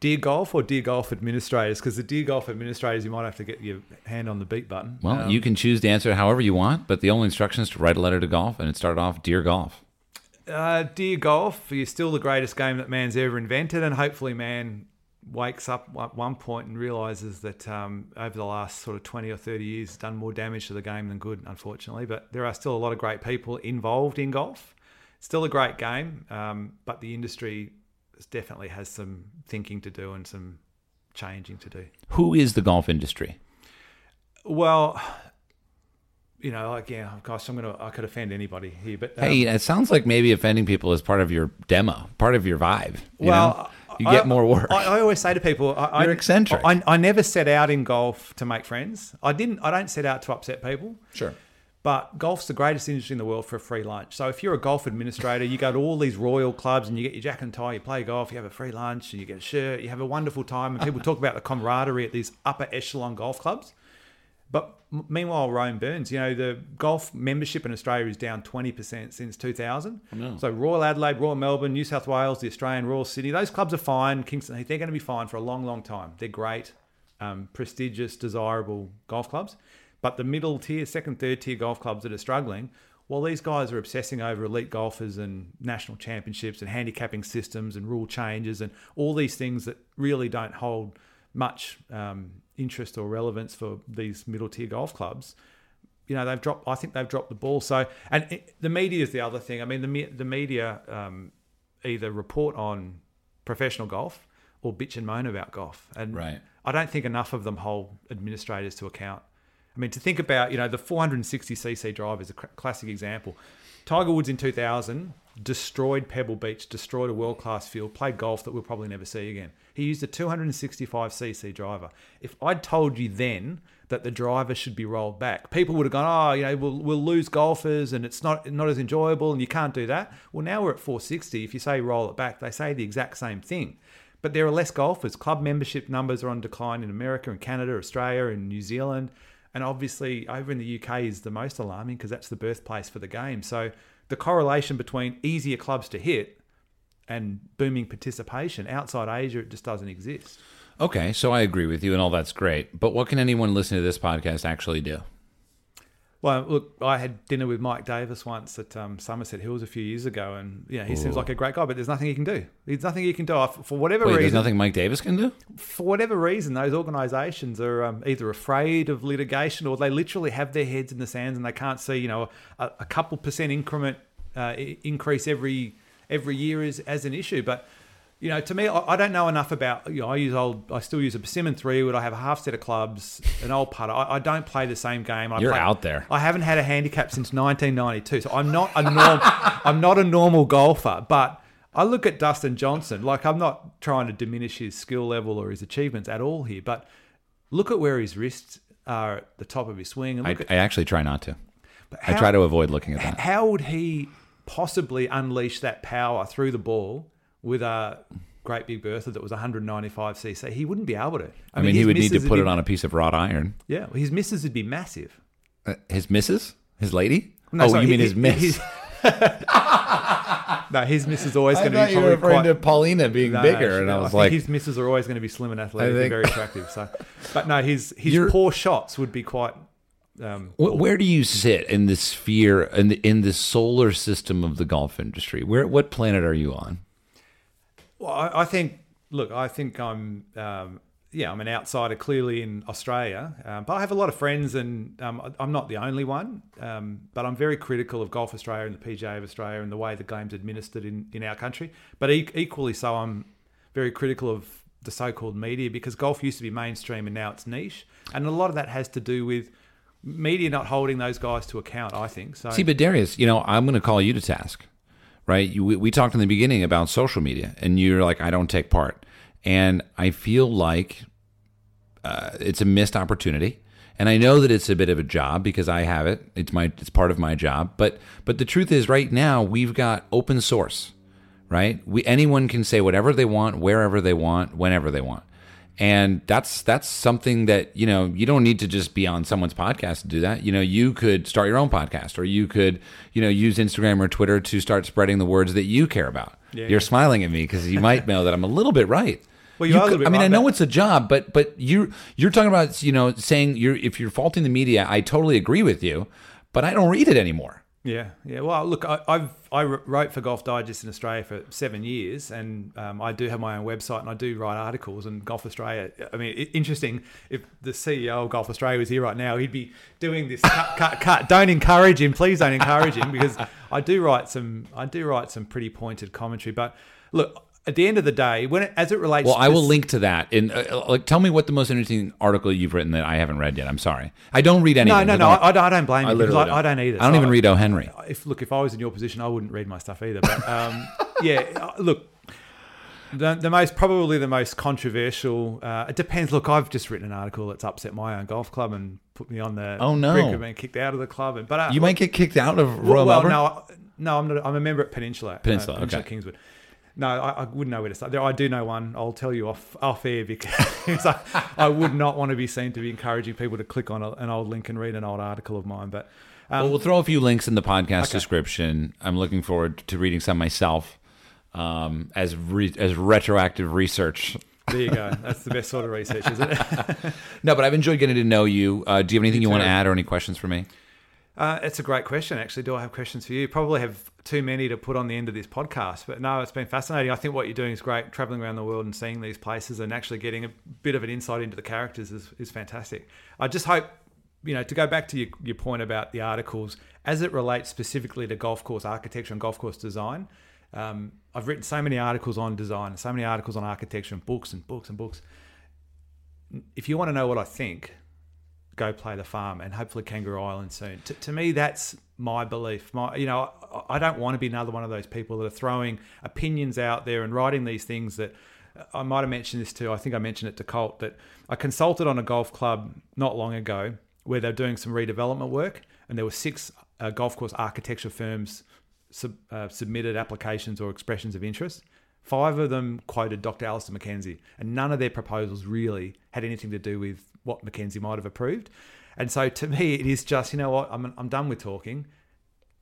[SPEAKER 2] Dear Golf or Dear Golf Administrators? Because the Dear Golf Administrators, you might have to get your hand on the beat button.
[SPEAKER 1] Well,
[SPEAKER 2] Um,
[SPEAKER 1] you can choose to answer however you want, but the only instruction is to write a letter to golf, and it started off, "Dear Golf."
[SPEAKER 2] Uh, dear golf, you're still the greatest game that man's ever invented, and hopefully, man wakes up at one point and realizes that um, over the last sort of 20 or 30 years, done more damage to the game than good, unfortunately. But there are still a lot of great people involved in golf. It's still a great game, um, but the industry definitely has some thinking to do and some changing to do.
[SPEAKER 1] Who is the golf industry?
[SPEAKER 2] Well, you know, like yeah, gosh, I'm gonna I could offend anybody here, but um,
[SPEAKER 1] Hey, it sounds like maybe offending people is part of your demo, part of your vibe. you
[SPEAKER 2] well,
[SPEAKER 1] know? You get
[SPEAKER 2] I-
[SPEAKER 1] more work.
[SPEAKER 2] I, I always say to people, I,
[SPEAKER 1] You're
[SPEAKER 2] I,
[SPEAKER 1] eccentric.
[SPEAKER 2] I, I never set out in golf to make friends. I didn't. I don't set out to upset people.
[SPEAKER 1] Sure.
[SPEAKER 2] But golf's the greatest industry in the world for a free lunch. So if you're a golf administrator, you go to all these royal clubs and you get your jacket and tie, you play golf, you have a free lunch, and you get a shirt, you have a wonderful time, and people talk about the camaraderie at these upper echelon golf clubs. But meanwhile, Rome burns. You know, the golf membership in Australia is down 20% since 2000. So Royal Adelaide, Royal Melbourne, New South Wales, the Australian Royal Sydney, those clubs are fine. Kingston Heath, they're going to be fine for a long, long time. They're great, um, prestigious, desirable golf clubs. But the middle tier, second, third tier golf clubs that are struggling, well, these guys are obsessing over elite golfers and national championships and handicapping systems and rule changes and all these things that really don't hold much um, interest or relevance for these middle tier golf clubs. You know, they've dropped. I think they've dropped the ball. So, and it, the media is the other thing. I mean, the the media um, either report on professional golf or bitch and moan about golf, and
[SPEAKER 1] Right.
[SPEAKER 2] I don't think enough of them hold administrators to account. I mean, to think about, you know, the 460cc drive is a cl- classic example. Tiger Woods in 2000 destroyed Pebble Beach, destroyed a world class field, played golf that we'll probably never see again. He used a 265cc driver. If I'd told you then that the driver should be rolled back, people would have gone, oh, you know, we'll, we'll lose golfers and it's not, not as enjoyable and you can't do that. Well, now we're at 460. If you say roll it back, they say the exact same thing. But there are less golfers. Club membership numbers are on decline in America and Canada, Australia, and New Zealand. And obviously, over in the UK is the most alarming because that's the birthplace for the game. So the correlation between easier clubs to hit and booming participation outside Asia, it just doesn't exist.
[SPEAKER 1] Okay, so I agree with you, and all that's great. But what can anyone listening to this podcast actually do?
[SPEAKER 2] Well, look, I had dinner with Mike Davis once at um, Somerset Hills a few years ago, and know he seems like a great guy, but there's nothing he can do. There's nothing he can do for whatever
[SPEAKER 1] Wait, there's
[SPEAKER 2] reason.
[SPEAKER 1] nothing Mike Davis can do?
[SPEAKER 2] for whatever reason, those organisations are um, either afraid of litigation or they literally have their heads in the sands and they can't see, you know, a, a couple percent increment uh, increase every every year is as an issue. But you know, to me, I, I don't know enough about. You know, I use old, I still use a Persimmon three wood. I have a half set of clubs, an old putter. I, I don't play the same game. I
[SPEAKER 1] You're
[SPEAKER 2] play,
[SPEAKER 1] out there.
[SPEAKER 2] I haven't had a handicap since 1992, so I'm not a norm. I'm not a normal golfer, but. I look at Dustin Johnson, like I'm not trying to diminish his skill level or his achievements at all here, but look at where his wrists are at the top of his swing. And
[SPEAKER 1] I,
[SPEAKER 2] at
[SPEAKER 1] I actually try not to.
[SPEAKER 2] but
[SPEAKER 1] I try to avoid looking at that.
[SPEAKER 2] How would he possibly unleash that power through the ball with a great big Bertha that was 195 cc? He wouldn't be able to.
[SPEAKER 1] I mean,
[SPEAKER 2] his
[SPEAKER 1] he would need to put it
[SPEAKER 2] be-
[SPEAKER 1] on a piece of wrought iron.
[SPEAKER 2] Yeah, his misses would be massive.
[SPEAKER 1] Uh, his missus? His lady?
[SPEAKER 2] No,
[SPEAKER 1] oh,
[SPEAKER 2] sorry,
[SPEAKER 1] you mean
[SPEAKER 2] he-
[SPEAKER 1] his miss?
[SPEAKER 2] his- no, his misses always going to
[SPEAKER 1] thought
[SPEAKER 2] be
[SPEAKER 1] you were referring
[SPEAKER 2] quite
[SPEAKER 1] to Paulina being
[SPEAKER 2] No,
[SPEAKER 1] bigger, and
[SPEAKER 2] no,
[SPEAKER 1] I was
[SPEAKER 2] think
[SPEAKER 1] like,
[SPEAKER 2] his misses are always going to be slim and athletic
[SPEAKER 1] think-
[SPEAKER 2] and very attractive. So, but no, his his
[SPEAKER 1] You're-
[SPEAKER 2] poor shots would be quite. Um,
[SPEAKER 1] Wh- Where do you sit in the sphere in the, in the solar system of the golf industry? Where what planet are you on?
[SPEAKER 2] Well, I, I think. Look, I think I'm. Um, yeah, I'm an outsider clearly in Australia, um, but I have a lot of friends, and um, I'm not the only one. Um, but I'm very critical of Golf Australia and the PGA of Australia and the way the game's administered in, in our country. But e- equally so, I'm very critical of the so-called media because golf used to be mainstream and now it's niche, and a lot of that has to do with media not holding those guys to account. I think so.
[SPEAKER 1] See, but Darius, you know, I'm going to call you to task, right? You, we, we talked in the beginning about social media, and you're like, I don't take part, and I feel like uh, it's a missed opportunity. And I know that it's a bit of a job because I have it. It's my it's part of my job. But but the truth is, right now we've got open source, right? We anyone can say whatever they want, wherever they want, whenever they want. And that's that's something that you know you don't need to just be on someone's podcast to do that. You know, you could start your own podcast, or you could you know use Instagram or Twitter to start spreading the words that you care about.
[SPEAKER 2] Yeah,
[SPEAKER 1] You're
[SPEAKER 2] yeah.
[SPEAKER 1] smiling at me because you might know that I'm a little bit right.
[SPEAKER 2] Well, you
[SPEAKER 1] You could- I mean, I know it's a job, but but you're you're talking about you know saying you're if you're faulting the media, I totally agree with you, but I don't read it anymore.
[SPEAKER 2] Yeah, yeah. Well, look, I, I've I wrote for Golf Digest in Australia for seven years, and um, I do have my own website, and I do write articles. And Golf Australia, I mean, i- interesting. If the CEO of Golf Australia was here right now, he'd be doing this cut, cut, cut. Don't encourage him, please. Don't encourage him, because I do write some, I do write some pretty pointed commentary. But look, at the end of the day, when it, as it relates, to
[SPEAKER 1] Well, I will
[SPEAKER 2] spec-
[SPEAKER 1] link to that. And uh, like, tell me what the most interesting article you've written that I haven't read yet. I'm sorry, I don't read anything.
[SPEAKER 2] No, no, no. I, I don't- blame
[SPEAKER 1] I
[SPEAKER 2] you because
[SPEAKER 1] literally
[SPEAKER 2] I, I don't either.
[SPEAKER 1] I don't
[SPEAKER 2] So
[SPEAKER 1] even read O. Henry.
[SPEAKER 2] if look if I was in your position, I wouldn't read my stuff either. But um, yeah, uh, look, the, the most probably the most controversial. Uh, it depends. Look, I've just written an article that's upset my own golf club and put me on the
[SPEAKER 1] Oh, no.
[SPEAKER 2] brink of being kicked out of the club. And but uh,
[SPEAKER 1] You might get kicked out of Royal
[SPEAKER 2] well,
[SPEAKER 1] Melbourne.
[SPEAKER 2] no, I- no, I'm not. I'm a member at Peninsula. uh,
[SPEAKER 1] Peninsula, okay.
[SPEAKER 2] Kingswood. No, I, I wouldn't know where to start. There, I do know one. I'll tell you off off air because I, I would not want to be seen to be encouraging people to click on a, an old link and read an old article of mine. But um,
[SPEAKER 1] well, we'll throw a few links in the podcast description. I'm looking forward to reading some myself um, as re- as retroactive research.
[SPEAKER 2] there you go. That's the best sort of research, isn't it?
[SPEAKER 1] No, but I've enjoyed getting to know you. Uh, do you have anything you, want to add or any questions for me?
[SPEAKER 2] Uh, it's a great question, actually. Do I have questions for you? Probably have too many to put on the end of this podcast, but no, it's been fascinating. I think what you're doing is great. Traveling around the world and seeing these places and actually getting a bit of an insight into the characters is, is fantastic. I just hope, you know, to go back to your, your point about the articles, as it relates specifically to golf course architecture and golf course design, um, I've written so many articles on design, so many articles on architecture and books and books and books. If you want to know what I think, go play the farm and hopefully Kangaroo Island soon. To, to me, that's my belief. My, you know, I, I don't want to be another one of those people that are throwing opinions out there and writing these things that I might have mentioned this too. I think I mentioned it to Colt that I consulted on a golf club not long ago where they're doing some redevelopment work, and there were six uh, golf course architecture firms sub, uh, submitted applications or expressions of interest. Five of them quoted Dr. Alister MacKenzie, and none of their proposals really had anything to do with what MacKenzie might have approved. And so to me, it is just, you know what, I'm, I'm done with talking.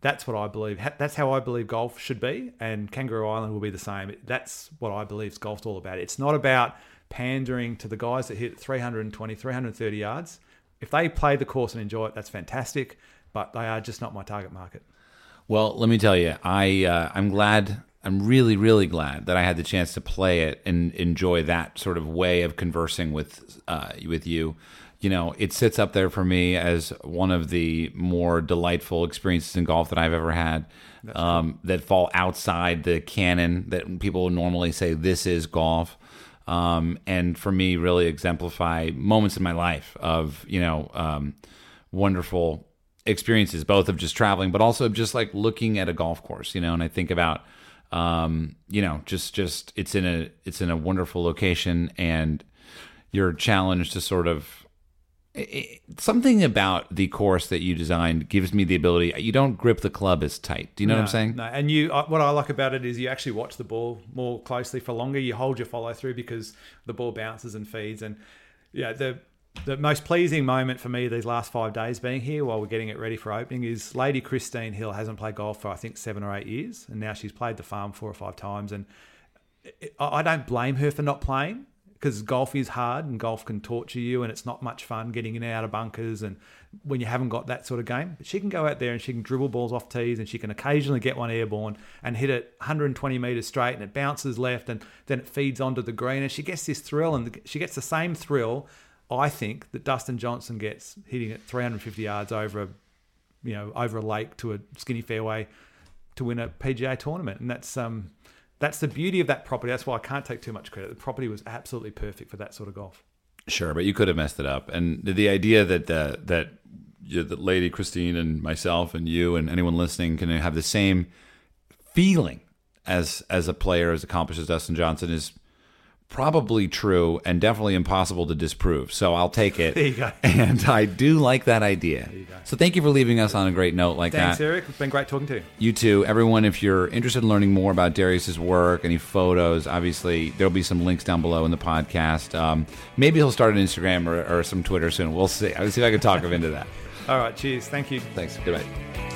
[SPEAKER 2] That's what I believe. That's how I believe golf should be, and Kangaroo Island will be the same. That's what I believe golf's all about. It's not about pandering to the guys that hit 320, 330 yards. If they play the course and enjoy it, that's fantastic, but they are just not my target market.
[SPEAKER 1] Well, let me tell you, I uh, I'm glad. I'm really, really glad that I had the chance to play it and enjoy that sort of way of conversing with uh, with you. You know, it sits up there for me as one of the more delightful experiences in golf that I've ever had. Um, that fall outside the canon that people normally say this is golf. Um, and for me, really exemplify moments in my life of you know um, wonderful experiences, both of just traveling, but also of just like looking at a golf course, you know. And I think about, um, you know, just just it's in a it's in a wonderful location, and you're challenged to sort of i- i- something about the course that you designed gives me the ability. You don't grip the club as tight. Do you know what I'm saying?
[SPEAKER 2] No, and you, uh, what I like about it is you actually watch the ball more closely for longer. You hold your follow through because the ball bounces and feeds. And yeah, the the most pleasing moment for me these last five days being here while we're getting it ready for opening is Lady Christine Hill hasn't played golf for I think seven or eight years, and now she's played the farm four or five times. And I don't blame her for not playing because golf is hard and golf can torture you, and it's not much fun getting in and out of bunkers and when you haven't got that sort of game. But she can go out there and she can dribble balls off tees and she can occasionally get one airborne and hit it 120 meters straight and it bounces left and then it feeds onto the green and she gets this thrill and she gets the same thrill. I think that Dustin Johnson gets hitting it 350 yards over a, you know, over a lake to a skinny fairway to win a PGA tournament, and that's um, that's the beauty of that property. That's why I can't take too much credit. The property was absolutely perfect for that sort of golf.
[SPEAKER 1] Sure, but you could have messed it up. And the, idea that uh, that you that Lady Christine and myself and you and anyone listening can have the same feeling as as a player as accomplished as Dustin Johnson is probably true and definitely impossible to disprove. So I'll take it.
[SPEAKER 2] There you go.
[SPEAKER 1] And I do like that idea. So thank you for leaving us on a great note like
[SPEAKER 2] Thanks,
[SPEAKER 1] that.
[SPEAKER 2] Thanks, Erik. It's been great talking to you.
[SPEAKER 1] You too, everyone. If you're interested in learning more about Darius's work, any photos, obviously there'll be some links down below in the podcast. Um, maybe he'll start an Instagram or, or some Twitter soon. We'll see. I'll see if I can talk him into that.
[SPEAKER 2] All right. Cheers. Thank you.
[SPEAKER 1] Thanks. Goodbye.